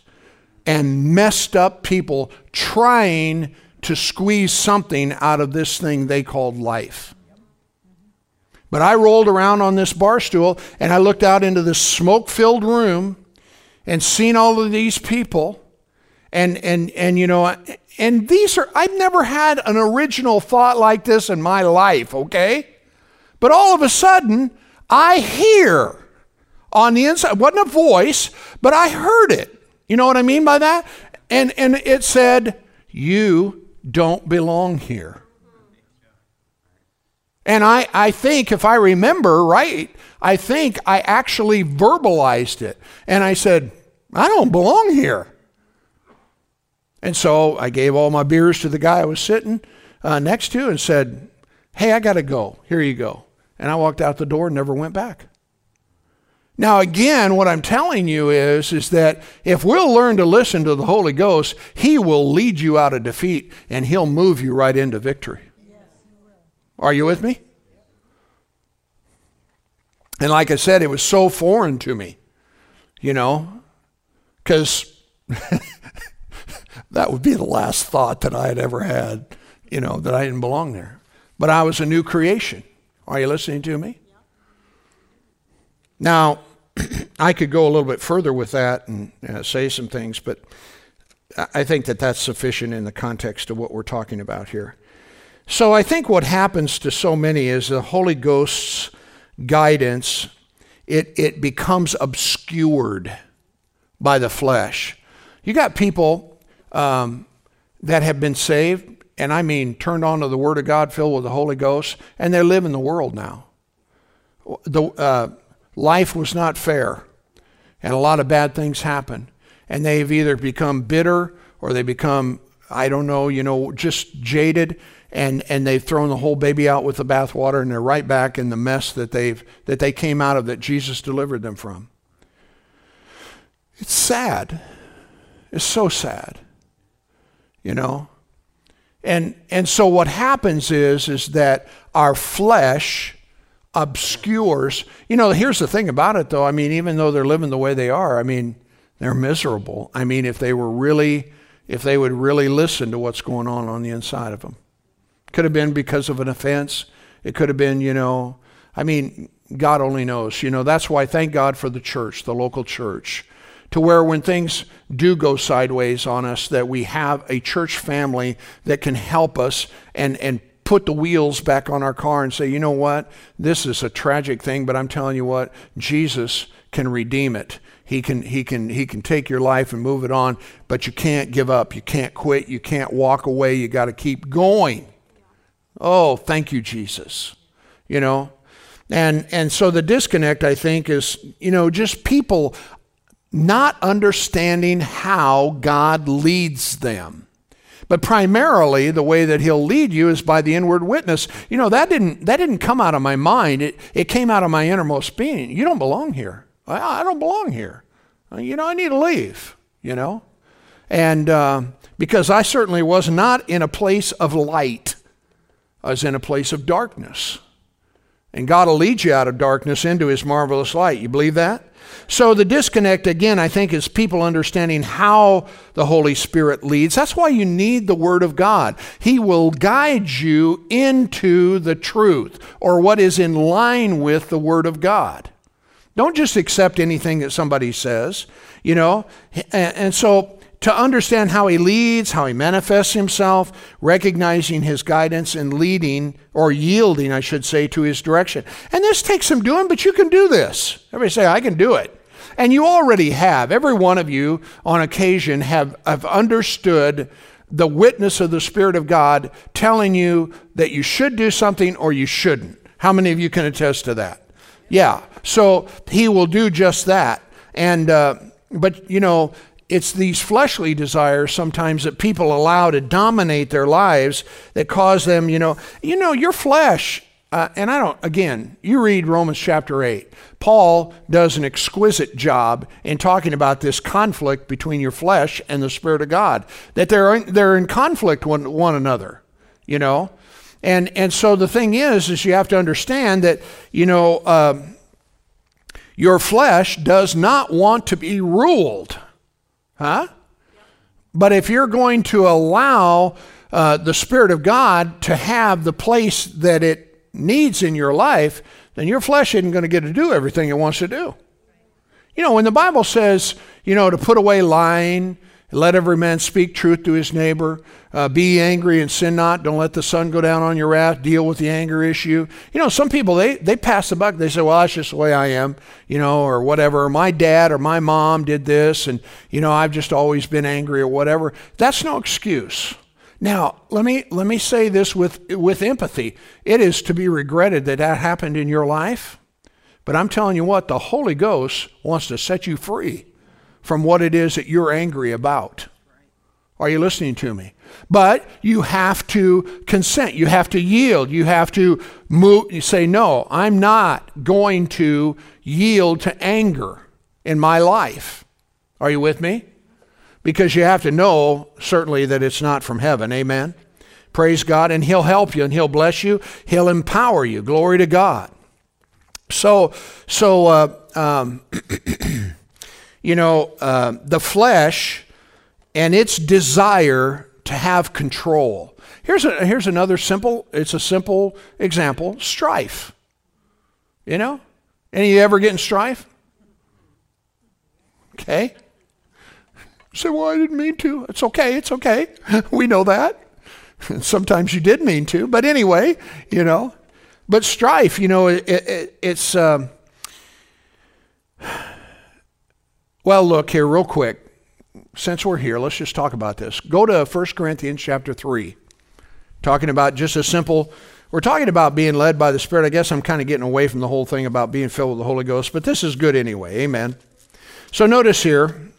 and messed up people trying to squeeze something out of this thing they called life. But I rolled around on this bar stool and I looked out into this smoke filled room and seen all of these people. And, and, and, you know, and these are, I've never had an original thought like this in my life, okay? But all of a sudden, I hear on the inside, it wasn't a voice, but I heard it. You know what I mean by that? And, and it said, You don't belong here. And I, I think, if I remember right, I think I actually verbalized it. And I said, I don't belong here. And so I gave all my beers to the guy I was sitting uh, next to and said, Hey, I got to go. Here you go. And I walked out the door and never went back. Now, again, what I'm telling you is, is that if we'll learn to listen to the Holy Ghost, He will lead you out of defeat and He'll move you right into victory. Yes, Are you with me? And like I said, it was so foreign to me, you know, because that would be the last thought that I had ever had, you know, that I didn't belong there. But I was a new creation. Are you listening to me? Now, I could go a little bit further with that and say some things, but I think that that's sufficient in the context of what we're talking about here. So I think what happens to so many is the Holy Ghost's guidance, it, it becomes obscured by the flesh. You got people um, that have been saved, and I mean turned on to the Word of God, filled with the Holy Ghost, and they live in the world now. The, uh, life was not fair, and a lot of bad things happen. And they've either become bitter or they become, I don't know, you know, just jaded, and, and they've thrown the whole baby out with the bathwater, and they're right back in the mess that they've that they came out of that Jesus delivered them from. It's sad. It's so sad. You know? And and so what happens is is that our flesh obscures. You know, here's the thing about it though. I mean, even though they're living the way they are, I mean, they're miserable. I mean, if they were really if they would really listen to what's going on on the inside of them. Could have been because of an offense. It could have been, you know, I mean, God only knows. You know, that's why thank God for the church, the local church to where when things do go sideways on us that we have a church family that can help us and and put the wheels back on our car and say, you know what? This is a tragic thing, but I'm telling you what, Jesus can redeem it. He can, he can, he can take your life and move it on, but you can't give up. You can't quit. You can't walk away. You got to keep going. Oh, thank you, Jesus. You know, and and so the disconnect, I think, is you know just people not understanding how God leads them. But primarily, the way that he'll lead you is by the inward witness. You know, that didn't, that didn't come out of my mind. It, it came out of my innermost being. You don't belong here. I, I don't belong here. Uh, you know, I need to leave, you know. And uh, because I certainly was not in a place of light, I was in a place of darkness. And God will lead you out of darkness into his marvelous light. You believe that? So the disconnect, again, I think, is people understanding how the Holy Spirit leads. That's why you need the Word of God. He will guide you into the truth or what is in line with the Word of God. Don't just accept anything that somebody says, you know. And so to understand how he leads, how he manifests himself, recognizing his guidance and leading, or yielding, I should say, to his direction. And this takes some doing, but you can do this. Everybody say, I can do it. And you already have. Every one of you, on occasion, have, have understood the witness of the Spirit of God telling you that you should do something or you shouldn't. How many of you can attest to that? Yeah. So he will do just that. And, uh, but, you know, it's these fleshly desires sometimes that people allow to dominate their lives that cause them, you know, you know, your flesh. Uh, and I don't, again, you read Romans chapter 8. Paul does an exquisite job in talking about this conflict between your flesh and the Spirit of God, that they're, they're in conflict with one another, you know. And, and so the thing is, is you have to understand that, you know, uh, your flesh does not want to be ruled Huh? But if you're going to allow uh, the Spirit of God to have the place that it needs in your life, then your flesh isn't going to get to do everything it wants to do. You know, when the Bible says, you know, to put away lying, let every man speak truth to his neighbor. Uh, be angry and sin not. Don't let the sun go down on your wrath. Deal with the anger issue. You know, some people, they, they pass the buck. They say, well, that's just the way I am, you know, or whatever. my dad or my mom did this, and, you know, I've just always been angry or whatever. That's no excuse. Now, let me, let me say this with, with empathy. It is to be regretted that that happened in your life. But I'm telling you what, the Holy Ghost wants to set you free from what it is that you're angry about. Are you listening to me? But you have to consent. You have to yield. You have to move. You say, No, I'm not going to yield to anger in my life. Are you with me? Because you have to know, certainly, that it's not from heaven. Amen. Praise God. And He'll help you and He'll bless you. He'll empower you. Glory to God. So, so, uh, um, you know, uh, the flesh and its desire to have control. Here's, a, here's another simple, it's a simple example strife. You know? Any of you ever get in strife? Okay. Say, well, I didn't mean to. It's okay, it's okay. we know that. Sometimes you did mean to, but anyway, you know. But strife, you know, it, it, it's. Um, well, look here, real quick. Since we're here, let's just talk about this. Go to 1 Corinthians chapter 3. Talking about just a simple, we're talking about being led by the Spirit. I guess I'm kind of getting away from the whole thing about being filled with the Holy Ghost, but this is good anyway. Amen. So notice here,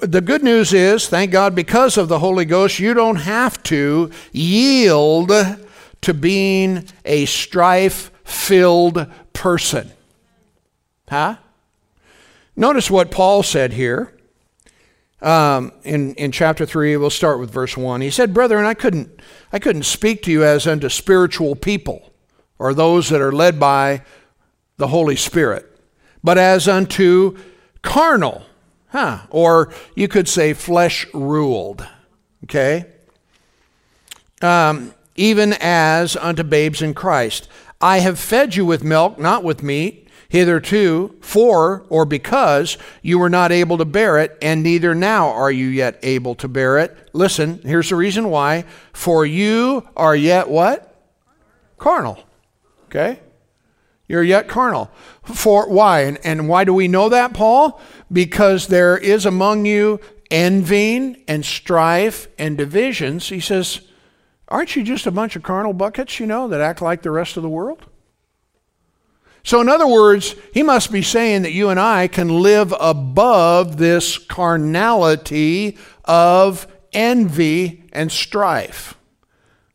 the good news is, thank God, because of the Holy Ghost, you don't have to yield to being a strife filled person. Huh? Notice what Paul said here um, in, in chapter 3. We'll start with verse 1. He said, Brethren, I couldn't, I couldn't speak to you as unto spiritual people or those that are led by the Holy Spirit, but as unto carnal, huh? or you could say flesh ruled. Okay? Um, even as unto babes in Christ. I have fed you with milk, not with meat hitherto, for or because you were not able to bear it, and neither now are you yet able to bear it. Listen, here's the reason why. For you are yet what? Carnal. Okay? You're yet carnal. For why? And, and why do we know that, Paul? Because there is among you envying and strife and divisions. He says, Aren't you just a bunch of carnal buckets, you know, that act like the rest of the world? So, in other words, he must be saying that you and I can live above this carnality of envy and strife.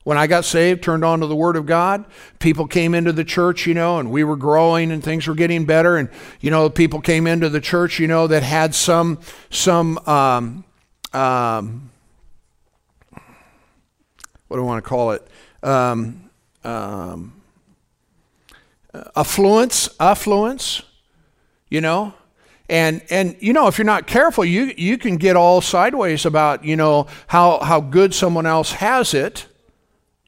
When I got saved, turned on to the Word of God, people came into the church, you know, and we were growing and things were getting better. And, you know, people came into the church, you know, that had some, some, um, um, what do I want to call it? Um, um, Uh, affluence, affluence, you know. And and you know, if you're not careful, you you can get all sideways about, you know, how how good someone else has it,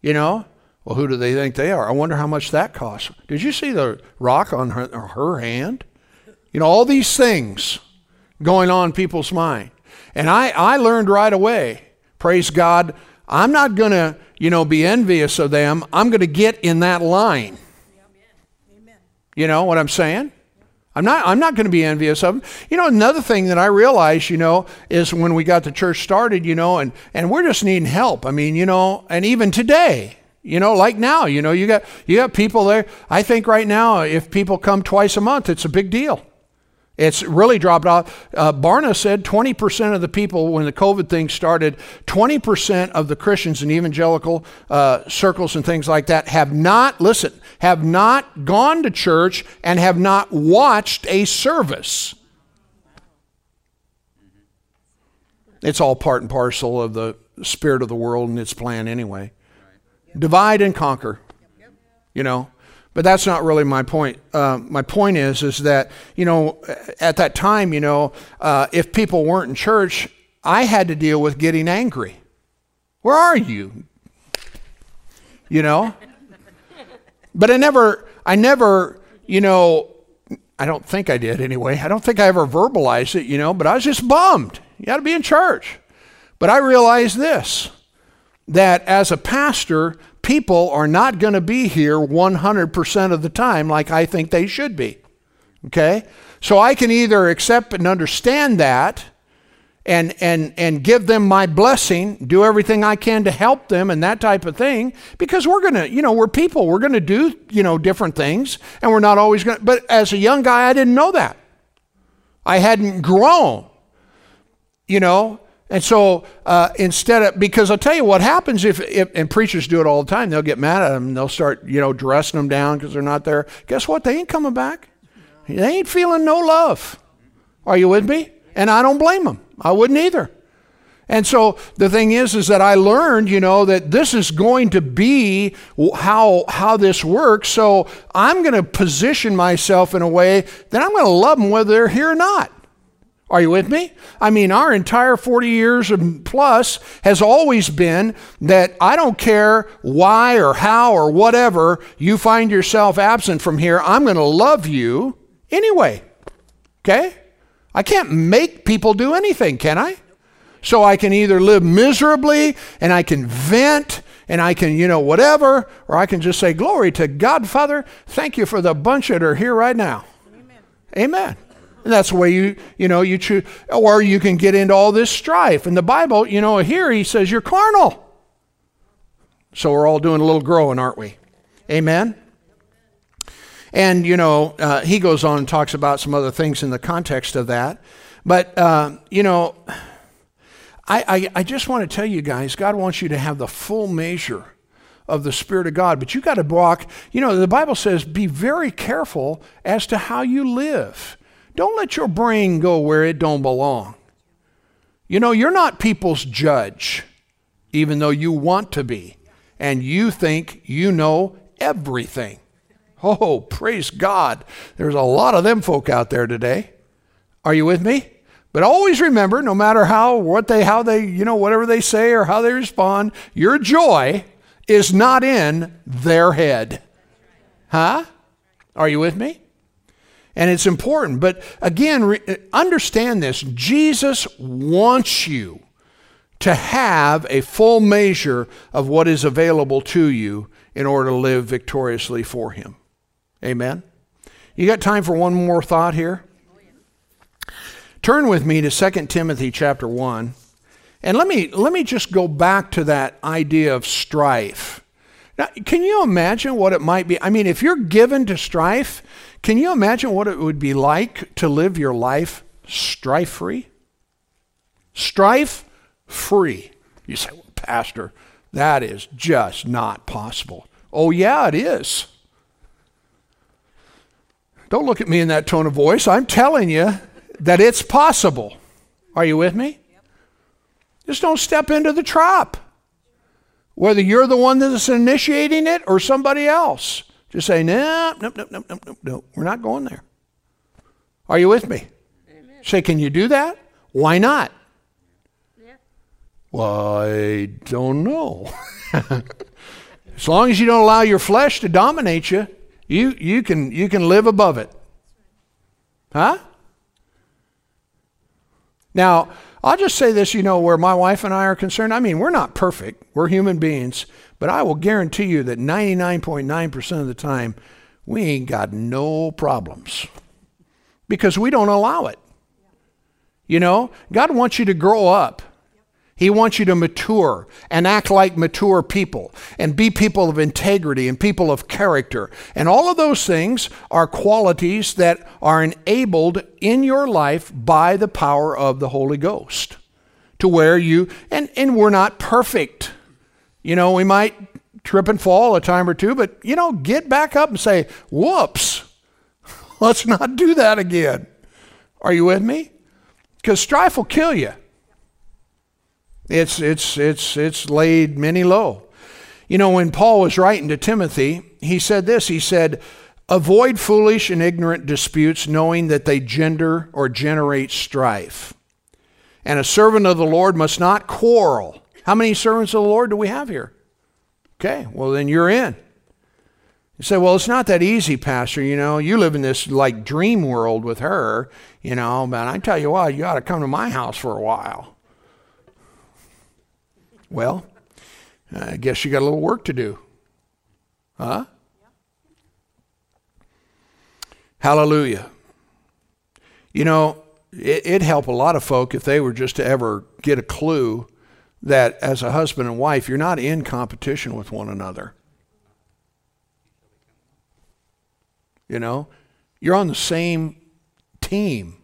you know. Well, who do they think they are? I wonder how much that costs. Did you see the rock on her, her hand? You know, all these things going on in people's mind. And I, I learned right away, praise God, I'm not going to, you know, be envious of them. I'm going to get in that line. You know what I'm saying? I'm not, I'm not going to be envious of them. You know, another thing that I realized, you know, is when we got the church started, you know, and, and we're just needing help. I mean, you know, and even today, You know, like now, you know, you got you got people there. I think right now, if people come twice a month, it's a big deal. It's really dropped off. Uh, Barna said 20% of the people, when the COVID thing started, 20% of the Christians in evangelical uh, circles and things like that have not, listen, have not gone to church and have not watched a service. It's all part and parcel of the spirit of the world and its plan anyway. Divide and conquer, you know. But that's not really my point. Uh, my point is, is that you know, at that time, you know, uh, if people weren't in church, I had to deal with getting angry. Where are you? You know. But I never, I never, you know, I don't think I did anyway. I don't think I ever verbalized it, you know. But I was just bummed. You got to be in church. But I realized this: that as a pastor, people are not going to be here 100% of the time like I think they should be. Okay? So I can either accept and understand that and, and, and give them my blessing, do everything I can to help them and that type of thing, because we're going to, you know, we're people. We're going to do, you know, different things and we're not always going to. But as a young guy, I didn't know that. I hadn't grown, you know. And so uh, instead of, because I'll tell you what happens if, if, and preachers do it all the time, they'll get mad at them. They'll start, you know, dressing them down because they're not there. Guess what? They ain't coming back. They ain't feeling no love. Are you with me? And I don't blame them. I wouldn't either. And so the thing is, is that I learned, you know, that this is going to be how how this works. So I'm going to position myself in a way that I'm going to love them whether they're here or not. Are you with me? I mean, our entire 40 years and plus has always been that I don't care why or how or whatever you find yourself absent from here, I'm going to love you anyway. Okay? I can't make people do anything, can I? So I can either live miserably and I can vent and I can, you know, whatever, or I can just say, Glory to God, Father. Thank you for the bunch that are here right now. Amen. Amen. And that's the way you, you know, you choose. Or you can get into all this strife. In the Bible, you know, here he says you're carnal. So we're all doing a little growing, aren't we? Amen? And, you know, uh, he goes on and talks about some other things in the context of that. But, uh, you know, I, I, I just want to tell you guys, God wants you to have the full measure of the Spirit of God. But you got to walk, you know, the Bible says, be very careful as to how you live. Don't let your brain go where it don't belong. You know, you're not people's judge, even though you want to be. And you think you know everything. Oh, praise God. There's a lot of them folk out there today. Are you with me? But always remember, no matter how, what they, how they, you know, whatever they say or how they respond, your joy is not in their head. Huh? Are you with me? And it's important. But again, re- understand this Jesus wants you to have a full measure of what is available to you in order to live victoriously for Him. Amen. You got time for one more thought here? Turn with me to 2 Timothy chapter 1. And let me let me just go back to that idea of strife. Now, can you imagine what it might be? I mean, if you're given to strife, can you imagine what it would be like to live your life strife free? Strife free. You say, well, Pastor, that is just not possible. Oh, yeah, it is. Don't look at me in that tone of voice. I'm telling you that it's possible. Are you with me? Just don't step into the trap. Whether you're the one that's initiating it or somebody else. Just say, no, no, no, no, no, no, no. We're not going there. Are you with me? Amen. Say, can you do that? Why not? Yeah. Well, I don't know. as long as you don't allow your flesh to dominate you, you, you, can, you can live above it. Huh? Now, I'll just say this, you know, where my wife and I are concerned. I mean, we're not perfect, we're human beings. But I will guarantee you that 99.9% of the time, we ain't got no problems because we don't allow it. You know, God wants you to grow up. He wants you to mature and act like mature people and be people of integrity and people of character. And all of those things are qualities that are enabled in your life by the power of the Holy Ghost. To where you, and, and we're not perfect. You know, we might trip and fall a time or two, but, you know, get back up and say, whoops, let's not do that again. Are you with me? Because strife will kill you. It's, it's, it's, it's laid many low. You know, when Paul was writing to Timothy, he said this He said, Avoid foolish and ignorant disputes, knowing that they gender or generate strife. And a servant of the Lord must not quarrel. How many servants of the Lord do we have here? Okay, well, then you're in. You say, well, it's not that easy, Pastor. You know, you live in this like dream world with her, you know, but I tell you what, you ought to come to my house for a while. Well, I guess you got a little work to do. Huh? Hallelujah. You know, it, would help a lot of folk if they were just to ever get a clue that as a husband and wife, you're not in competition with one another. You know, you're on the same team.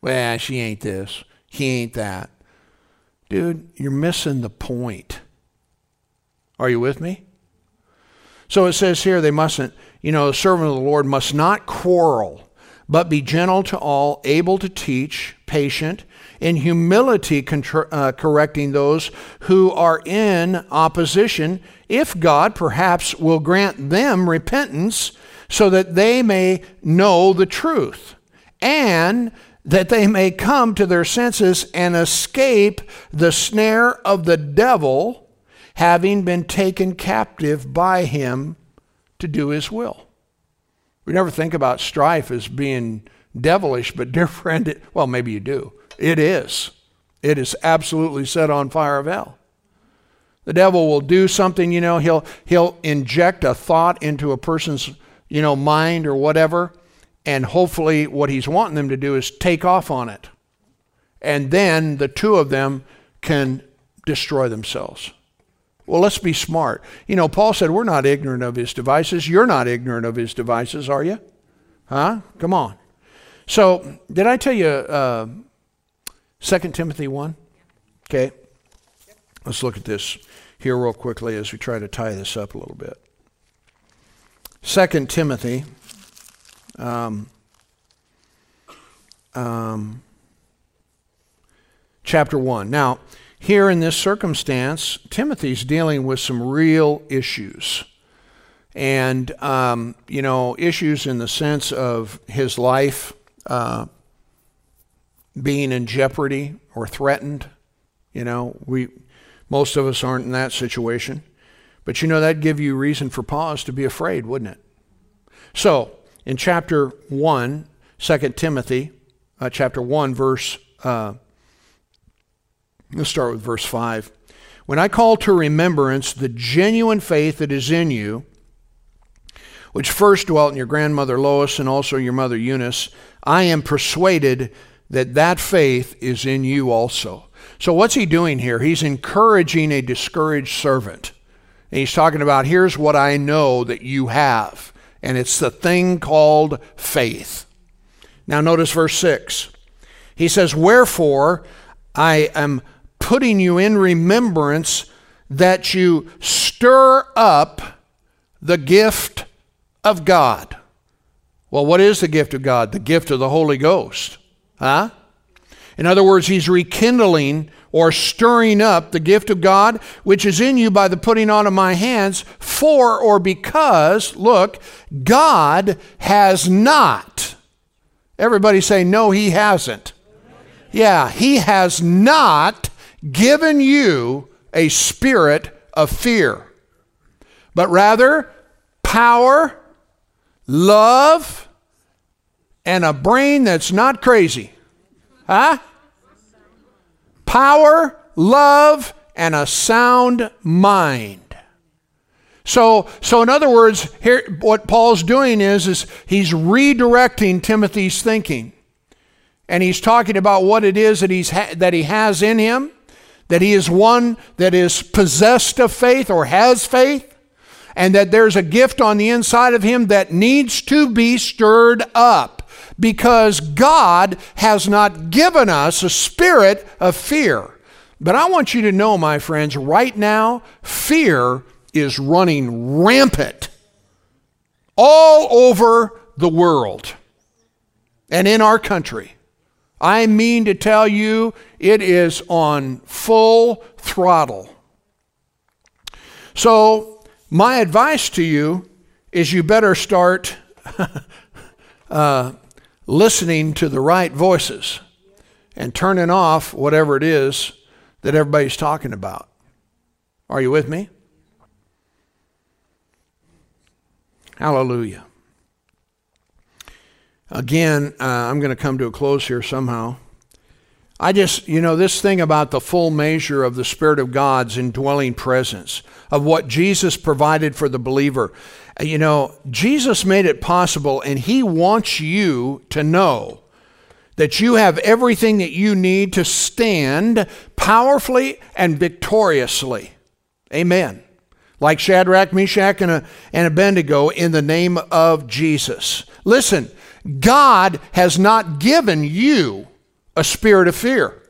Well, she ain't this, he ain't that. Dude, you're missing the point. Are you with me? So it says here they mustn't, you know, the servant of the Lord must not quarrel, but be gentle to all, able to teach, patient, in humility contra- uh, correcting those who are in opposition, if God perhaps will grant them repentance so that they may know the truth and that they may come to their senses and escape the snare of the devil, having been taken captive by him to do his will. We never think about strife as being devilish, but dear friend, it, well, maybe you do. It is. It is absolutely set on fire of hell. The devil will do something, you know, he'll he'll inject a thought into a person's, you know, mind or whatever, and hopefully, what he's wanting them to do is take off on it. And then the two of them can destroy themselves. Well, let's be smart. You know, Paul said, We're not ignorant of his devices. You're not ignorant of his devices, are you? Huh? Come on. So, did I tell you uh, 2 Timothy 1? Okay. Let's look at this here real quickly as we try to tie this up a little bit. 2 Timothy um, um, chapter 1. Now, here in this circumstance, Timothy's dealing with some real issues. And, um, you know, issues in the sense of his life uh, being in jeopardy or threatened. You know, we, most of us aren't in that situation. But, you know, that'd give you reason for pause to be afraid, wouldn't it? So, in chapter 1, 2 Timothy, uh, chapter 1, verse, uh, let's start with verse 5. When I call to remembrance the genuine faith that is in you, which first dwelt in your grandmother Lois and also your mother Eunice, I am persuaded that that faith is in you also. So, what's he doing here? He's encouraging a discouraged servant. And he's talking about here's what I know that you have and it's the thing called faith. Now, notice verse 6. He says, Wherefore I am putting you in remembrance that you stir up the gift of God. Well, what is the gift of God? The gift of the Holy Ghost. Huh? In other words, he's rekindling or stirring up the gift of God which is in you by the putting on of my hands, for or because, look, God has not. Everybody say, no, he hasn't. Yeah, he has not given you a spirit of fear, but rather power, love, and a brain that's not crazy. Huh? Power, love, and a sound mind. So, so in other words, here what Paul's doing is, is he's redirecting Timothy's thinking. and he's talking about what it is that, he's ha- that he has in him, that he is one that is possessed of faith or has faith, and that there's a gift on the inside of him that needs to be stirred up because God has not given us a spirit of fear. But I want you to know, my friends, right now, fear is running rampant all over the world and in our country. I mean to tell you, it is on full throttle. So, my advice to you is you better start uh, listening to the right voices and turning off whatever it is that everybody's talking about. Are you with me? Hallelujah. Again, uh, I'm going to come to a close here somehow. I just, you know, this thing about the full measure of the Spirit of God's indwelling presence, of what Jesus provided for the believer. Uh, you know, Jesus made it possible, and He wants you to know that you have everything that you need to stand powerfully and victoriously. Amen. Like Shadrach, Meshach, and, and Abednego in the name of Jesus. Listen, God has not given you a spirit of fear.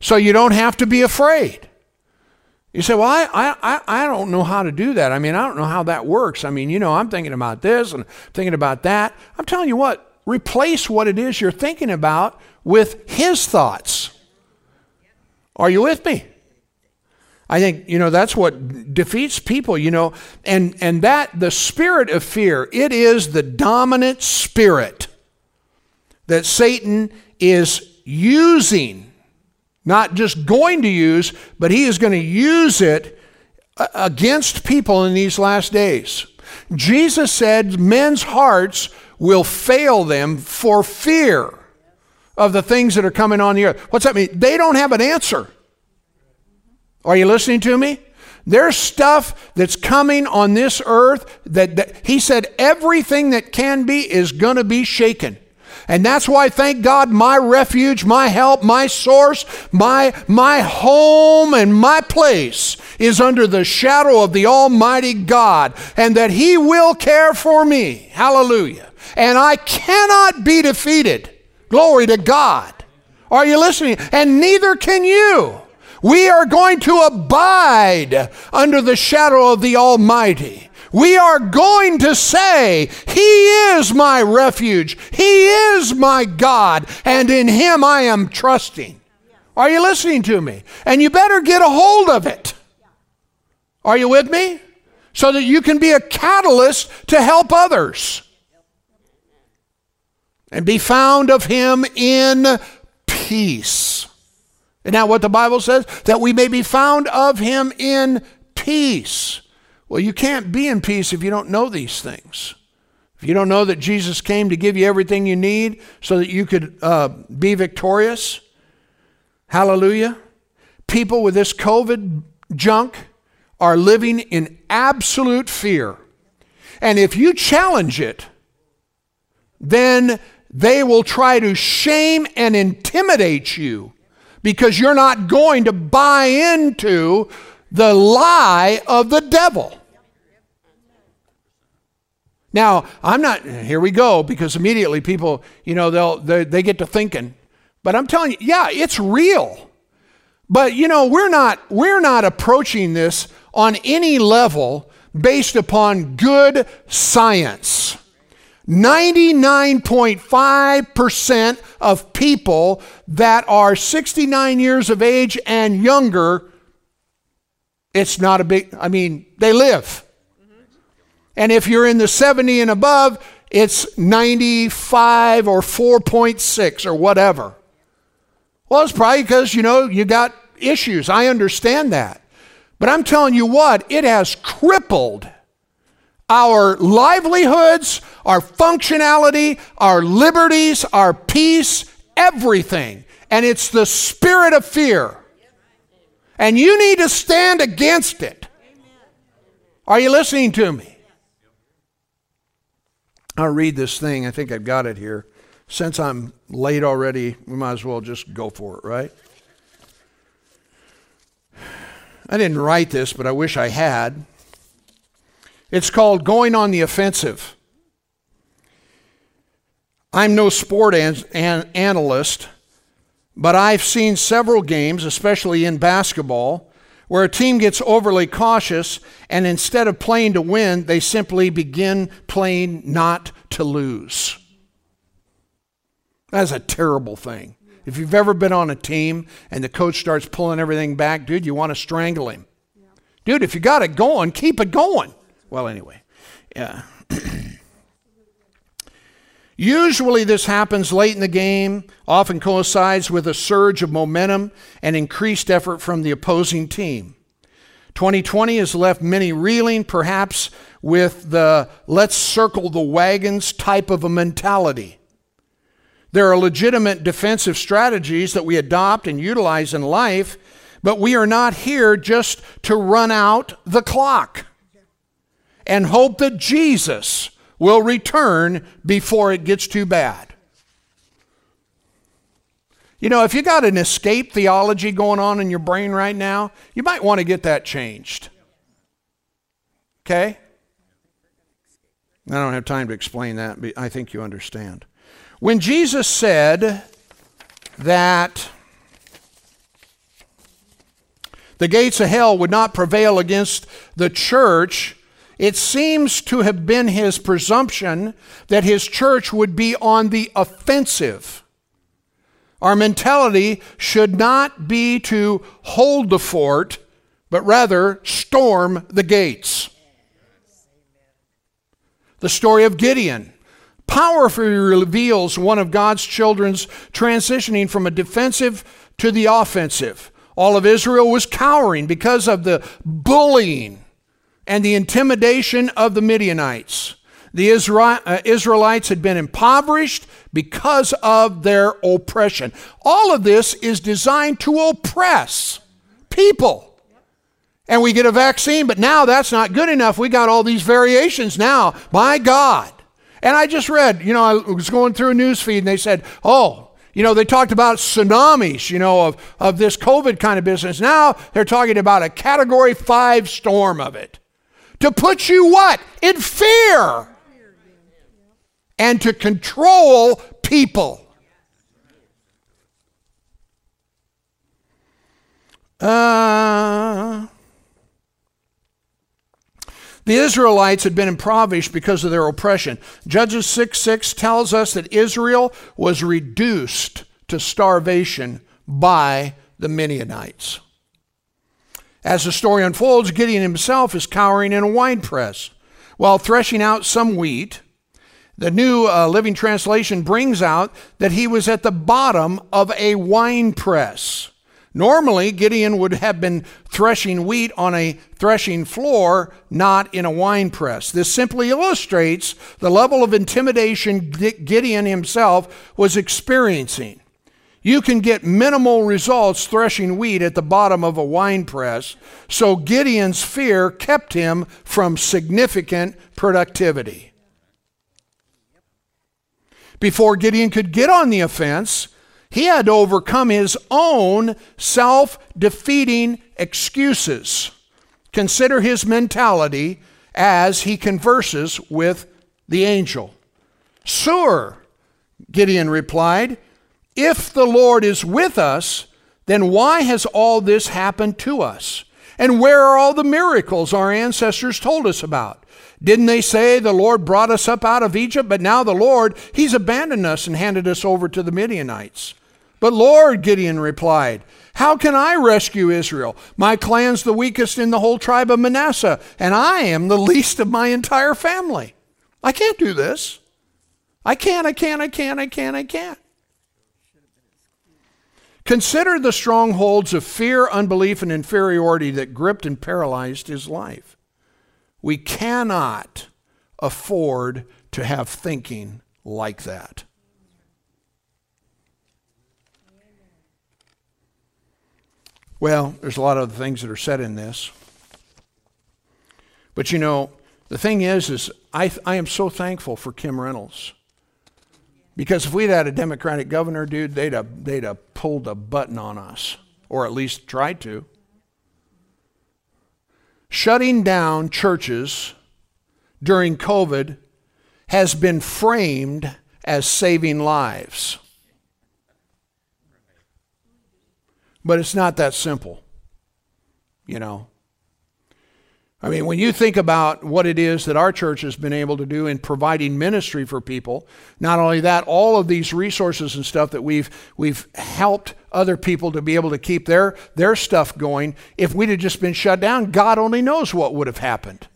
So you don't have to be afraid. You say, well, I, I, I don't know how to do that. I mean, I don't know how that works. I mean, you know, I'm thinking about this and thinking about that. I'm telling you what, replace what it is you're thinking about with His thoughts. Are you with me? I think, you know, that's what defeats people, you know, and, and that, the spirit of fear, it is the dominant spirit that Satan is using, not just going to use, but he is going to use it against people in these last days. Jesus said men's hearts will fail them for fear of the things that are coming on the earth. What's that mean? They don't have an answer. Are you listening to me? There's stuff that's coming on this earth that, that he said everything that can be is going to be shaken. And that's why, thank God, my refuge, my help, my source, my, my home, and my place is under the shadow of the Almighty God, and that He will care for me. Hallelujah. And I cannot be defeated. Glory to God. Are you listening? And neither can you. We are going to abide under the shadow of the Almighty. We are going to say, He is my refuge, He is my God, and in Him I am trusting. Are you listening to me? And you better get a hold of it. Are you with me? So that you can be a catalyst to help others. And be found of Him in peace. Isn't that what the Bible says? That we may be found of him in peace. Well, you can't be in peace if you don't know these things. If you don't know that Jesus came to give you everything you need so that you could uh, be victorious, hallelujah. People with this COVID junk are living in absolute fear. And if you challenge it, then they will try to shame and intimidate you because you're not going to buy into the lie of the devil. Now, I'm not, here we go, because immediately people, you know, they'll, they, they get to thinking. But I'm telling you, yeah, it's real. But, you know, we're not, we're not approaching this on any level based upon good science. 99.5% of people that are 69 years of age and younger, it's not a big, I mean, they live. And if you're in the 70 and above, it's 95 or 4.6 or whatever. Well, it's probably because, you know, you got issues. I understand that. But I'm telling you what, it has crippled our livelihoods, our functionality, our liberties, our peace, everything. And it's the spirit of fear. And you need to stand against it. Are you listening to me? I'll read this thing. I think I've got it here since I'm late already, we might as well just go for it, right? I didn't write this, but I wish I had. It's called Going on the Offensive. I'm no sport an- an- analyst, but I've seen several games, especially in basketball, where a team gets overly cautious and instead of playing to win, they simply begin playing not to lose. That's a terrible thing. If you've ever been on a team and the coach starts pulling everything back, dude, you want to strangle him. Dude, if you got it going, keep it going. Well, anyway, yeah. Usually, this happens late in the game, often coincides with a surge of momentum and increased effort from the opposing team. 2020 has left many reeling, perhaps with the let's circle the wagons type of a mentality. There are legitimate defensive strategies that we adopt and utilize in life, but we are not here just to run out the clock and hope that Jesus will return before it gets too bad. You know, if you got an escape theology going on in your brain right now, you might want to get that changed. Okay? I don't have time to explain that, but I think you understand. When Jesus said that the gates of hell would not prevail against the church, it seems to have been his presumption that his church would be on the offensive. Our mentality should not be to hold the fort, but rather storm the gates. The story of Gideon powerfully reveals one of God's children's transitioning from a defensive to the offensive. All of Israel was cowering because of the bullying and the intimidation of the Midianites. The uh, Israelites had been impoverished because of their oppression. All of this is designed to oppress people. And we get a vaccine, but now that's not good enough. We got all these variations now. My God. And I just read, you know, I was going through a news feed and they said, oh, you know, they talked about tsunamis, you know, of, of this COVID kind of business. Now they're talking about a category five storm of it. To put you what? In fear. And to control people. Uh, the Israelites had been impoverished because of their oppression. Judges 6 6 tells us that Israel was reduced to starvation by the Midianites. As the story unfolds, Gideon himself is cowering in a wine press while threshing out some wheat. The New uh, Living Translation brings out that he was at the bottom of a wine press. Normally, Gideon would have been threshing wheat on a threshing floor, not in a wine press. This simply illustrates the level of intimidation Gideon himself was experiencing. You can get minimal results threshing wheat at the bottom of a wine press, so Gideon's fear kept him from significant productivity. Before Gideon could get on the offense, he had to overcome his own self defeating excuses. Consider his mentality as he converses with the angel. Sir, Gideon replied, if the Lord is with us, then why has all this happened to us? And where are all the miracles our ancestors told us about? Didn't they say the Lord brought us up out of Egypt? But now the Lord, He's abandoned us and handed us over to the Midianites. But Lord, Gideon replied, How can I rescue Israel? My clan's the weakest in the whole tribe of Manasseh, and I am the least of my entire family. I can't do this. I can't, I can't, I can't, I can't, I can't. Consider the strongholds of fear, unbelief, and inferiority that gripped and paralyzed his life. We cannot afford to have thinking like that. Well, there's a lot of things that are said in this. But you know, the thing is, is I, I am so thankful for Kim Reynolds. Because if we'd had a Democratic governor, dude, they'd have, they'd have pulled a button on us, or at least tried to. Shutting down churches during COVID has been framed as saving lives. But it's not that simple, you know. I mean, when you think about what it is that our church has been able to do in providing ministry for people, not only that, all of these resources and stuff that we've we've helped other people to be able to keep their their stuff going. If we'd have just been shut down, God only knows what would have happened.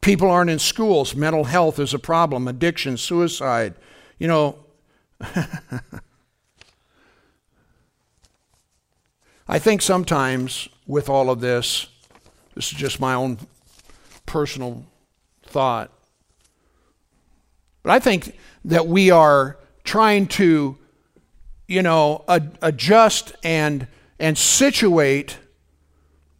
People aren't in schools. Mental health is a problem. Addiction, suicide. You know, I think sometimes with all of this, this is just my own personal thought, but I think that we are trying to, you know, ad- adjust and and situate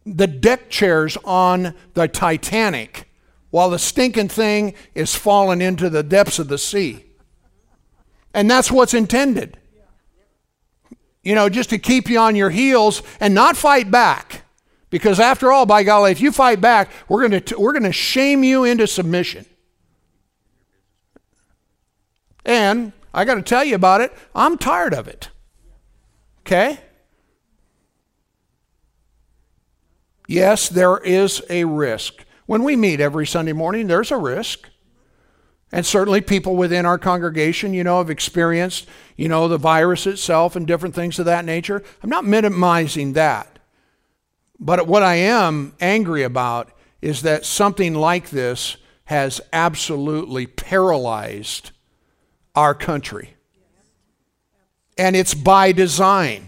the deck chairs on the Titanic while the stinking thing is falling into the depths of the sea. And that's what's intended. You know, just to keep you on your heels and not fight back. Because after all, by golly, if you fight back, we're going to we're going to shame you into submission. And I got to tell you about it. I'm tired of it. Okay? Yes, there is a risk. When we meet every Sunday morning, there's a risk. And certainly people within our congregation, you know, have experienced, you know, the virus itself and different things of that nature. I'm not minimizing that. But what I am angry about is that something like this has absolutely paralyzed our country. And it's by design.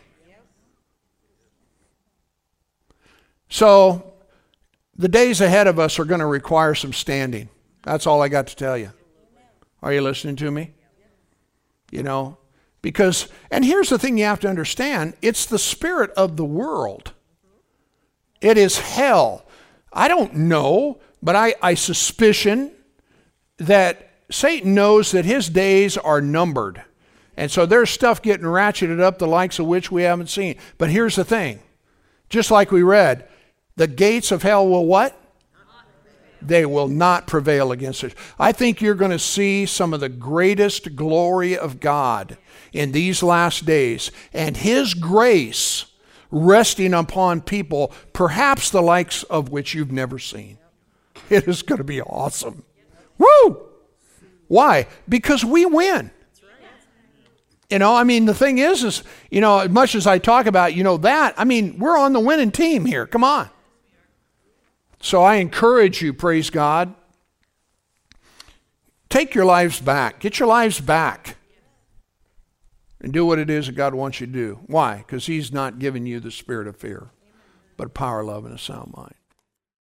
So the days ahead of us are going to require some standing. That's all I got to tell you. Are you listening to me? You know, because, and here's the thing you have to understand it's the spirit of the world, it is hell. I don't know, but I, I suspicion that Satan knows that his days are numbered. And so there's stuff getting ratcheted up, the likes of which we haven't seen. But here's the thing just like we read, the gates of hell will what? They will not prevail against it. I think you're going to see some of the greatest glory of God in these last days and His grace resting upon people, perhaps the likes of which you've never seen. It is going to be awesome. Woo! Why? Because we win. You know, I mean, the thing is, is, you know, as much as I talk about, you know, that, I mean, we're on the winning team here. Come on. So I encourage you, praise God, take your lives back. Get your lives back. And do what it is that God wants you to do. Why? Because He's not giving you the spirit of fear, but power, love, and a sound mind.